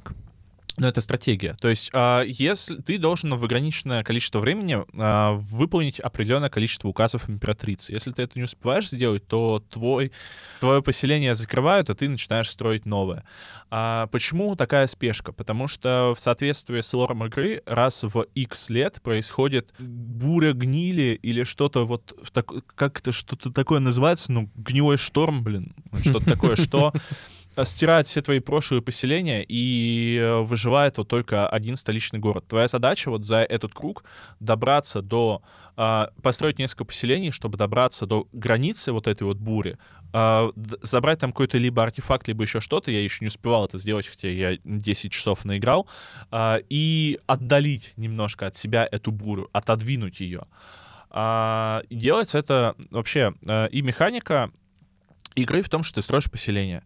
Но это стратегия. То есть, а, если ты должен в ограниченное количество времени а, выполнить определенное количество указов императрицы. Если ты это не успеваешь сделать, то твой, твое поселение закрывают, а ты начинаешь строить новое. А почему такая спешка? Потому что в соответствии с лором игры раз в X лет происходит буря гнили или что-то вот так... как это что-то такое называется, ну гнилой шторм, блин, что-то такое, что стирает все твои прошлые поселения и э, выживает вот только один столичный город. Твоя задача вот за этот круг добраться до... а, построить несколько поселений, чтобы добраться до границы вот этой вот бури, забрать там какой-то либо артефакт, либо еще что-то, я еще не успевал это сделать, хотя я 10 часов наиграл, и отдалить немножко от себя эту бурю, отодвинуть ее. Делается это вообще э, и механика игры в том, что ты строишь поселение.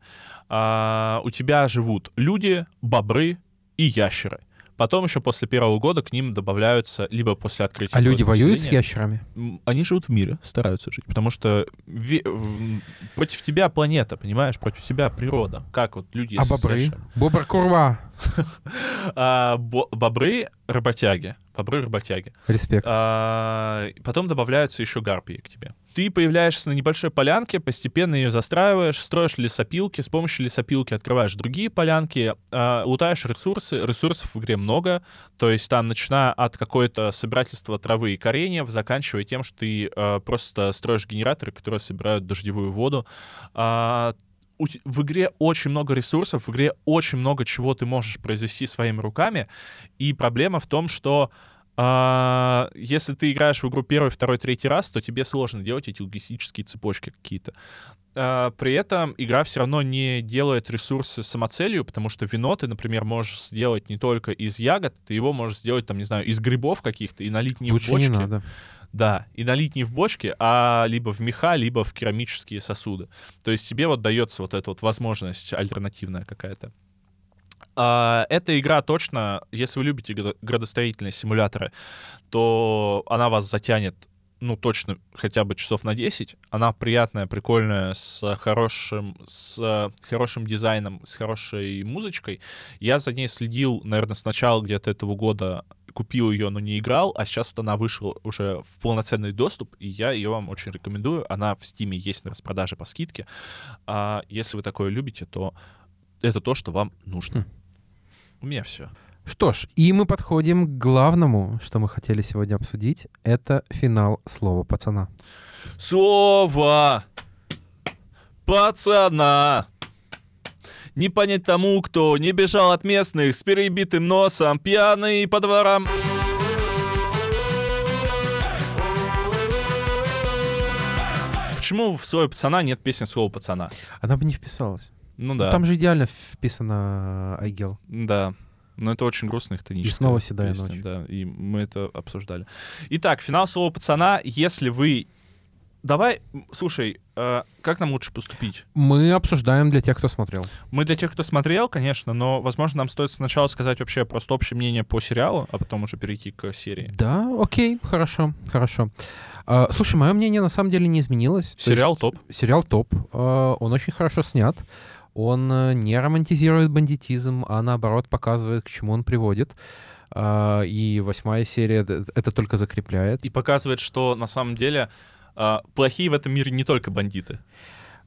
А, у тебя живут люди, бобры и ящеры. Потом еще после первого года к ним добавляются, либо после открытия... А люди воюют с ящерами? Они живут в мире, стараются жить, потому что ве- против тебя планета, понимаешь, против тебя природа. Как вот люди А с бобры? ящерами. Бобр Курва. А, бо- бобры работяги. Бобры работяги. Респект. А, потом добавляются еще гарпии к тебе. Ты появляешься на небольшой полянке, постепенно ее застраиваешь, строишь лесопилки, с помощью лесопилки открываешь другие полянки, а, лутаешь ресурсы. Ресурсов в игре много, то есть там, начиная от какое-то собирательства травы и кореньев, заканчивая тем, что ты а, просто строишь генераторы, которые собирают дождевую воду. А, в игре очень много ресурсов, в игре очень много чего ты можешь произвести своими руками, и проблема в том, что а, если ты играешь в игру первый, второй, третий раз, то тебе сложно делать эти логистические цепочки какие-то. А, При этом игра все равно не делает ресурсы самоцелью, потому что вино ты, например, можешь сделать не только из ягод, ты его можешь сделать, там, не знаю, из грибов каких-то и налить не в Лучше бочки. не надо. Да, и налить не в бочки, а либо в меха, либо в керамические сосуды. То есть тебе вот дается вот эта вот возможность альтернативная какая-то. А, эта игра точно, если вы любите градо- градостроительные симуляторы, то она вас затянет, ну, точно хотя бы часов на 10. Она приятная, прикольная, с хорошим, с хорошим дизайном, с хорошей музычкой. Я за ней следил, наверное, с начала где-то этого года купил ее, но не играл, а сейчас вот она вышла уже в полноценный доступ, и я ее вам очень рекомендую. Она в Стиме есть на распродаже по скидке. А если вы такое любите, то это то, что вам нужно. У меня все. Что ж, и мы подходим к главному, что мы хотели сегодня обсудить. Это финал слова пацана. Слово пацана. Не понять тому, кто не бежал от местных с перебитым носом, пьяный по дворам. Почему в слове пацана нет песни слова пацана? Она бы не вписалась. Ну да. Там же идеально вписано Айгел. Да. Но это очень грустно, хтоническая И снова «Седая песня, ночь». Да, и мы это обсуждали. Итак, финал слова пацана. Если вы... Давай, слушай, э, как нам лучше поступить? Мы обсуждаем для тех, кто смотрел. Мы для тех, кто смотрел, конечно, но, возможно, нам стоит сначала сказать вообще просто общее мнение по сериалу, а потом уже перейти к серии. Да, окей, хорошо, хорошо. А, слушай, мое мнение на самом деле не изменилось. То Сериал есть топ. Сериал топ. А, он очень хорошо снят. Он э, не романтизирует бандитизм, а наоборот показывает, к чему он приводит. А, и восьмая серия это только закрепляет. И показывает, что на самом деле э, плохие в этом мире не только бандиты.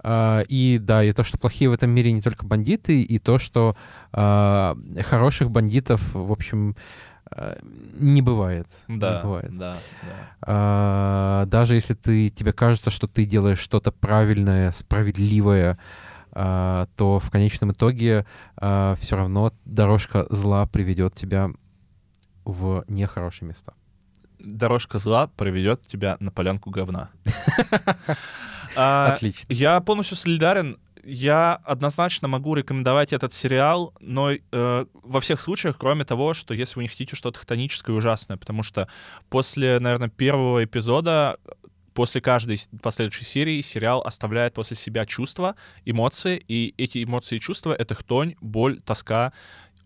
А, И да, и то, что плохие в этом мире не только бандиты, и то, что а, хороших бандитов, в общем, а, не бывает. Да, Не бывает. да, да. А, даже если ты, тебе кажется, что ты делаешь что-то правильное, справедливое, а, то в конечном итоге все равно дорожка зла приведет тебя в нехорошие места. Дорожка зла проведет тебя на полянку говна. А, Отлично. Я полностью солидарен. Я однозначно могу рекомендовать этот сериал, но э, во всех случаях, кроме того, что если вы не хотите что-то хтоническое и ужасное, потому что после, наверное, первого эпизода, после каждой последующей серии сериал оставляет после себя чувства, эмоции, и эти эмоции и чувства — это хтонь, боль, тоска.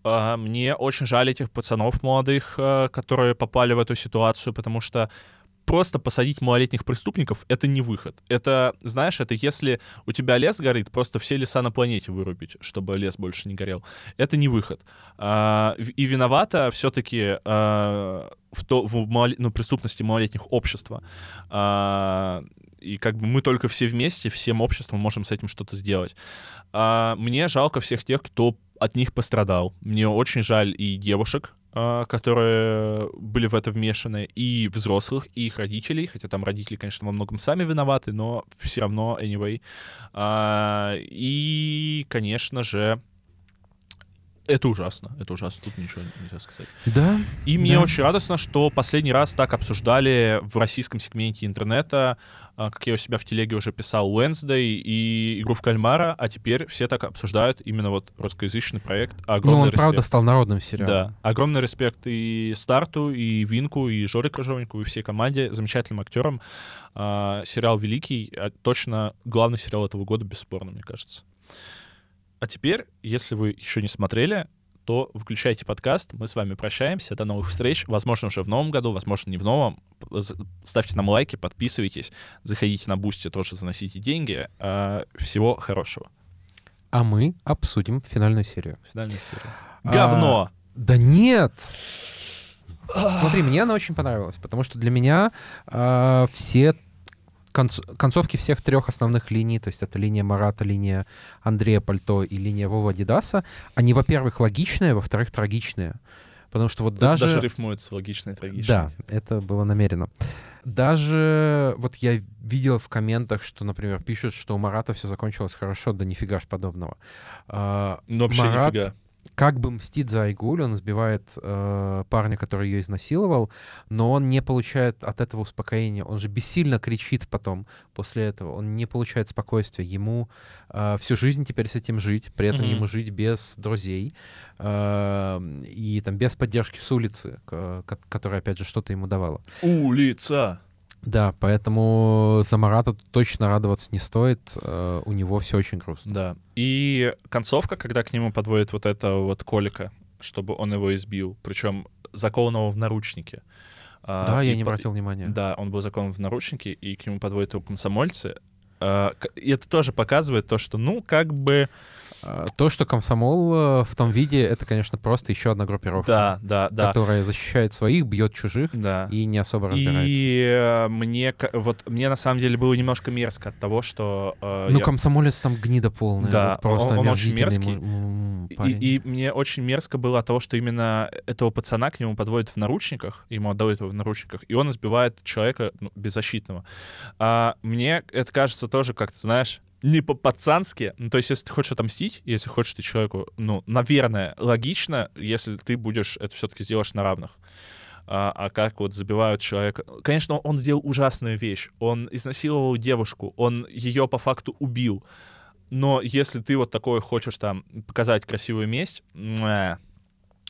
А, Мне очень жаль этих пацанов молодых, э, которые попали в эту ситуацию, потому что просто посадить малолетних преступников — это не выход. Это, знаешь, это если у тебя лес горит, просто все леса на планете вырубить, чтобы лес больше не горел. Это не выход. А, И виновата все-таки в, то, в малоле- ну, преступности малолетних общества. А, И как бы мы только все вместе, всем обществом можем с этим что-то сделать. А, Мне жалко всех тех, кто от них пострадал. Мне очень жаль и девушек, а, которые были в это вмешаны, и взрослых, и их родителей, хотя там родители, конечно, во многом сами виноваты, но все равно, anyway. А, И, конечно же, это ужасно, это ужасно, тут ничего нельзя сказать. Да, И мне Да. очень радостно, что последний раз так обсуждали в российском сегменте интернета, а, как я у себя в телеге уже писал, Wednesday и игру в кальмара, а теперь все так обсуждают именно вот русскоязычный проект. ну Огромный он респект. правда стал народным сериалом. Да, огромный респект и Старту, и Винку, и Жоре Крыжовнику, и всей команде, замечательным актерам. А, сериал великий, а точно главный сериал этого года, бесспорно, мне кажется. А теперь, если вы еще не смотрели, то включайте подкаст, мы с вами прощаемся, до новых встреч, возможно, уже в новом году, возможно, не в новом. Ставьте нам лайки, подписывайтесь, заходите на Boosty, тоже заносите деньги. А, Всего хорошего. А мы обсудим финальную серию. Финальная серия. А, Говно! Да нет! Смотри, мне она очень понравилась, потому что для меня а, все конц- концовки всех трех основных линий, то есть это линия Марата, линия Андрея Пальто и линия Вова Дидаса, они, во-первых, логичные, во-вторых, трагичные. Потому что вот Даже, даже... рифмуется логично и трагично. Да, это было намеренно. Даже вот я видел в комментах, что, например, пишут, что у Марата все закончилось хорошо, да нифига ж подобного. А, Ну, вообще Марат нифига. Как бы мстит за Айгуль, он сбивает э, парня, который ее изнасиловал, но он не получает от этого успокоения. Он же бессильно кричит потом после этого. Он не получает спокойствия. Ему э, всю жизнь теперь с этим жить, при этом Мгм. ему жить без друзей э, и там без поддержки с улицы, к- ко- которая опять же что-то ему давала. Улица. Да, поэтому за Марата точно радоваться не стоит. э, у него все очень грустно. Да. И концовка, когда к нему подводит вот это вот Колика, чтобы он его избил, причем закованного в наручники. А, Да, я и не по- обратил внимания. Да, он был закован в наручники, и к нему подводят его комсомольцы. А, И это тоже показывает то, что, ну, как бы То, что комсомол э, в том виде, это, конечно, просто еще одна группировка, Да, да, да. которая защищает своих, бьет чужих Да. и не особо разбирается. И э, мне, вот мне на самом деле было немножко мерзко от того, что э, Ну, я- комсомолец там гнида полная. Да, вот просто он- он очень мерзкий. И, и мне очень мерзко было от того, что именно этого пацана к нему подводят в наручниках, ему отдают его в наручниках, и он избивает человека ну, беззащитного. А мне это кажется тоже как-то, знаешь, не по-пацански. Ну, то есть, если ты хочешь отомстить, если хочешь ты человеку, ну, наверное, логично, если ты будешь это все-таки сделаешь на равных. А, а как вот забивают человека. Конечно, он сделал ужасную вещь. Он изнасиловал девушку, он ее по факту убил. Но если ты вот такое хочешь там показать красивую месть,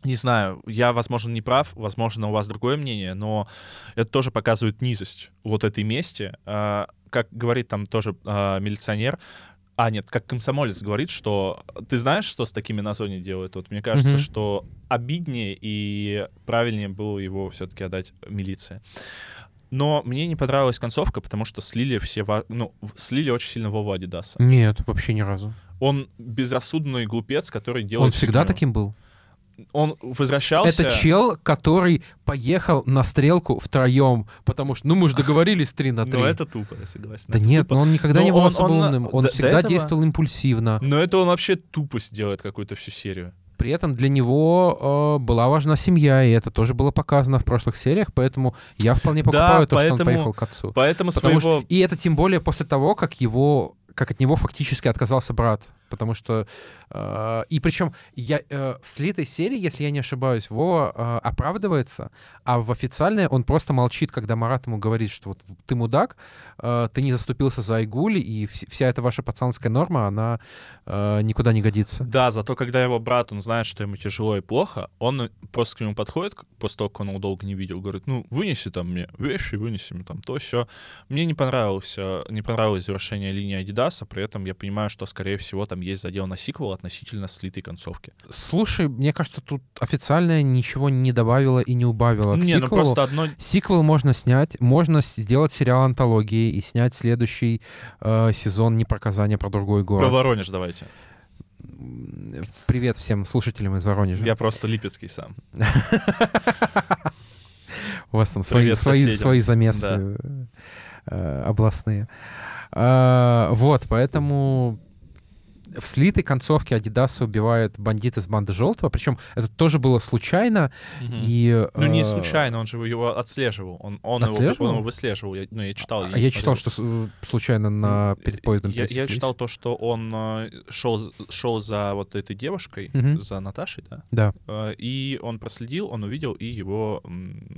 не знаю, я, возможно, не прав, возможно, у вас другое мнение, но это тоже показывает низость вот этой мести. А, Как говорит там тоже а, милиционер, а, нет, как комсомолец говорит, что ты знаешь, что с такими на зоне делают? Вот мне кажется, Мгм. что обиднее и правильнее было его все-таки отдать милиции. Но мне не понравилась концовка, потому что слили все, ну, слили очень сильно Вову Адидаса. Нет, вообще ни разу. Он безрассудный глупец, который делает... Он всегда таким был. Он возвращался... Это чел, который поехал на стрелку втроем, потому что, ну, мы же договорились 3 на 3. Ну, это тупо, я согласен. Да Это нет, тупо. но он никогда Но не был он- особо он умным. Он всегда этого- действовал импульсивно. Но это он вообще тупость делает какую-то всю серию. При этом для него э, была важна семья, и это тоже было показано в прошлых сериях, поэтому я вполне Да, покупаю то, что он поэтому- поехал к отцу. Поэтому Потому своего... что, и это тем более после того, как его, как от него фактически отказался брат, потому что э, и причем я э, в слитой серии, если я не ошибаюсь, Вова э, оправдывается, а в официальной он просто молчит, когда Марат ему говорит, что вот ты мудак, э, ты не заступился за Айгуль, и вс- вся эта ваша пацанская норма, она э, никуда не годится. Да, зато когда его брат, он знает, что ему тяжело и плохо, он просто к нему подходит, после того, как он его долго не видел, говорит, ну, вынеси там мне вещи, вынеси мне там то, все. Мне не понравилось, не понравилось завершение линии Адидаса, при этом я понимаю, что, скорее всего, там есть задел на сиквел относительно слитой концовки. Слушай, мне кажется, тут официальная ничего не добавила и не убавила к не, ну сиквелу. просто одно... Сиквел можно снять, можно сделать сериал антологии и снять следующий э, сезон непроказания про другой Про город. Воронеж давайте. Привет всем слушателям из Воронежа. Я просто липецкий сам. У вас там свои, свои, свои замесы Да. э, э, областные. А, вот, поэтому в слитой концовке Адидаса убивает бандит из банды Желтого. Причем это тоже было случайно. Мгм. И, Ну, не э, случайно, он же его отслеживал. Он, он, Его, Отслеживал? он его выслеживал. Я, ну, я читал. а не я читал, что с- случайно на, перед поездом я, я читал то, что он э, шел, шел за вот этой девушкой, Мгм. за Наташей, да? Да. Э, И он проследил, он увидел и его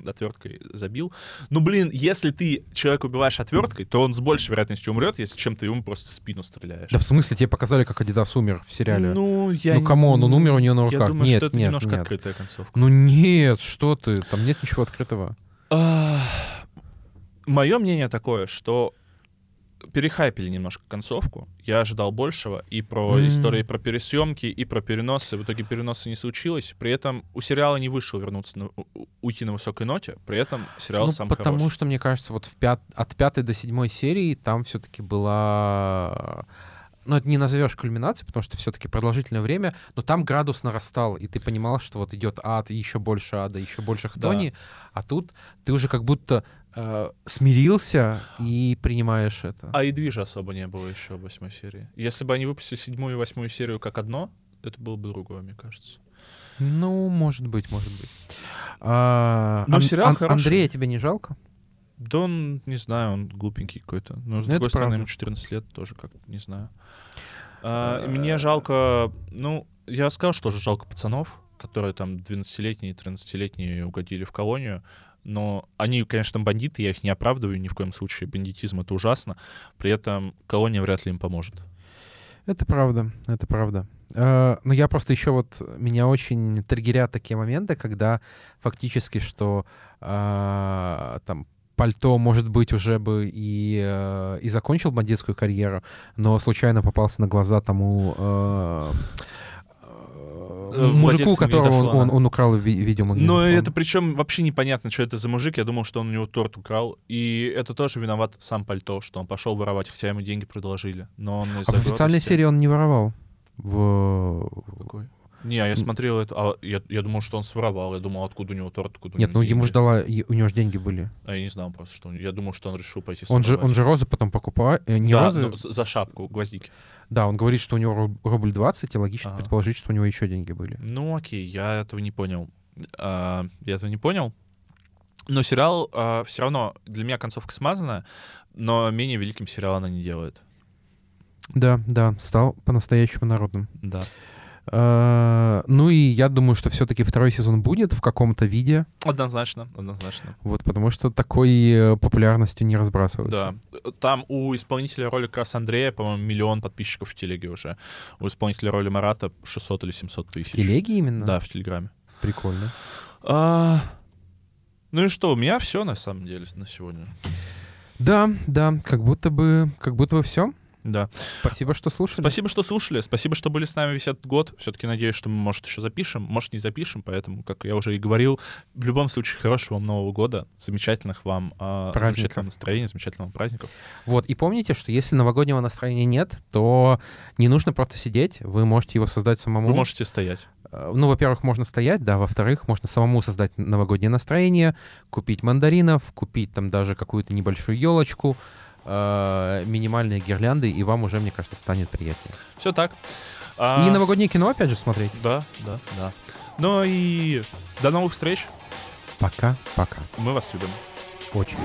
отверткой забил. Ну, блин, если ты человека убиваешь отверткой, то он с большей вероятностью умрет, если чем ты ему просто в спину стреляешь. Да в смысле, тебе показали, как Адидас умер в сериале? Ну, я... Ну, come on, он умер у неё на Я руках. думаю, Нет, что это нет, немножко нет. открытая концовка. Ну нет, что ты, там нет ничего открытого. Мое мнение такое, что перехайпили немножко концовку. Я ожидал большего и про М. истории про пересъемки, и про переносы. В итоге переносы не случилось. При этом у сериала не вышло вернуться, на, уйти на высокой ноте. При этом сериал ну, сам потому что, мне кажется, вот в пят... от пятой до седьмой серии там все-таки была... Ну, это не назовешь кульминацией, потому что все-таки продолжительное время, но там градус нарастал, и ты понимал, что вот идет ад, и еще больше ада, еще больше хтони, а тут ты уже как будто э, смирился и принимаешь это. А и движа особо не было еще в восьмой серии. Если бы они выпустили седьмую и восьмую серию как одно, это было бы другое, мне кажется. Ну, может быть, может быть. А, Но Ан- сериал Ан- хороший. Андрея тебе не жалко? Да он, не знаю, он глупенький какой-то. Но, с Это другой стороны, правда. ему 14 лет тоже как не знаю. А, и мне жалко, ну, я сказал, что же жалко пацанов, которые там 12-летние, 13-летние угодили в колонию. Но они, конечно, бандиты, я их не оправдываю ни в коем случае. Бандитизм — это ужасно. При этом колония вряд ли им поможет. Это правда, это правда. Э, Но я просто еще вот меня очень триггерят такие моменты, когда фактически что а, там пальто, может быть, уже бы и, э, и закончил бандитскую карьеру, но случайно попался на глаза тому э, э, мужику, которого он, он, он украл ви- видеомагнитофон. Но это причем вообще непонятно, что это за мужик. Я думал, что он у него торт украл. И это тоже виноват сам пальто, что он пошел воровать, хотя ему деньги предложили. Но он А в официальной серии он не воровал. В... Какой? Не, а я смотрел это, а я, я думал, что он своровал, я думал, откуда у него торт, откуда у Нет, него ну ему деньги. же дала, у него же деньги были. А я не знал просто, что он- я думал, что он решил пойти Он же, он же розы потом покупает. Не да, розы. ну, за шапку, гвоздики. Да, он говорит, что у него руб- рубль 20, и логично Ага. предположить, что у него еще деньги были. Ну, окей, я этого не понял. А, я этого не понял. Но сериал все равно для меня концовка смазанная, но менее великим сериал она не делает. Да, да, стал по-настоящему народным. Да. А, Ну и я думаю, что все-таки второй сезон будет в каком-то виде, Однозначно, однозначно. вот, потому что такой э, популярностью не разбрасываются. Да. Там у исполнителя роли как раз Андрея, по-моему, миллион подписчиков в телеге уже. У исполнителя роли Марата 600 или 700 В тысяч. телеге именно? Да, в Телеграме. Прикольно. А, Ну и что, у меня все на самом деле на сегодня. Да, да, как будто бы, как будто бы все. Да. Спасибо, что слушали. Спасибо, что слушали. Спасибо, что были с нами весь этот год. Все-таки надеюсь, что мы, может, еще запишем, может, не запишем. Поэтому, как я уже и говорил, в любом случае, хорошего вам Нового года, замечательных вам Праздников. замечательного настроения, замечательного праздников. Вот, и помните, что если новогоднего настроения нет, то не нужно просто сидеть, вы можете его создать самому. Вы можете стоять. Э, Ну, во-первых, можно стоять, да, во-вторых, можно самому создать новогоднее настроение, купить мандаринов, купить там даже какую-то небольшую елочку, э, минимальные гирлянды, и вам уже, мне кажется, станет приятнее. Все так. И А, новогоднее кино, опять же, смотреть. Да, да, да. Ну и до новых встреч. Пока-пока. Мы вас любим. Очень.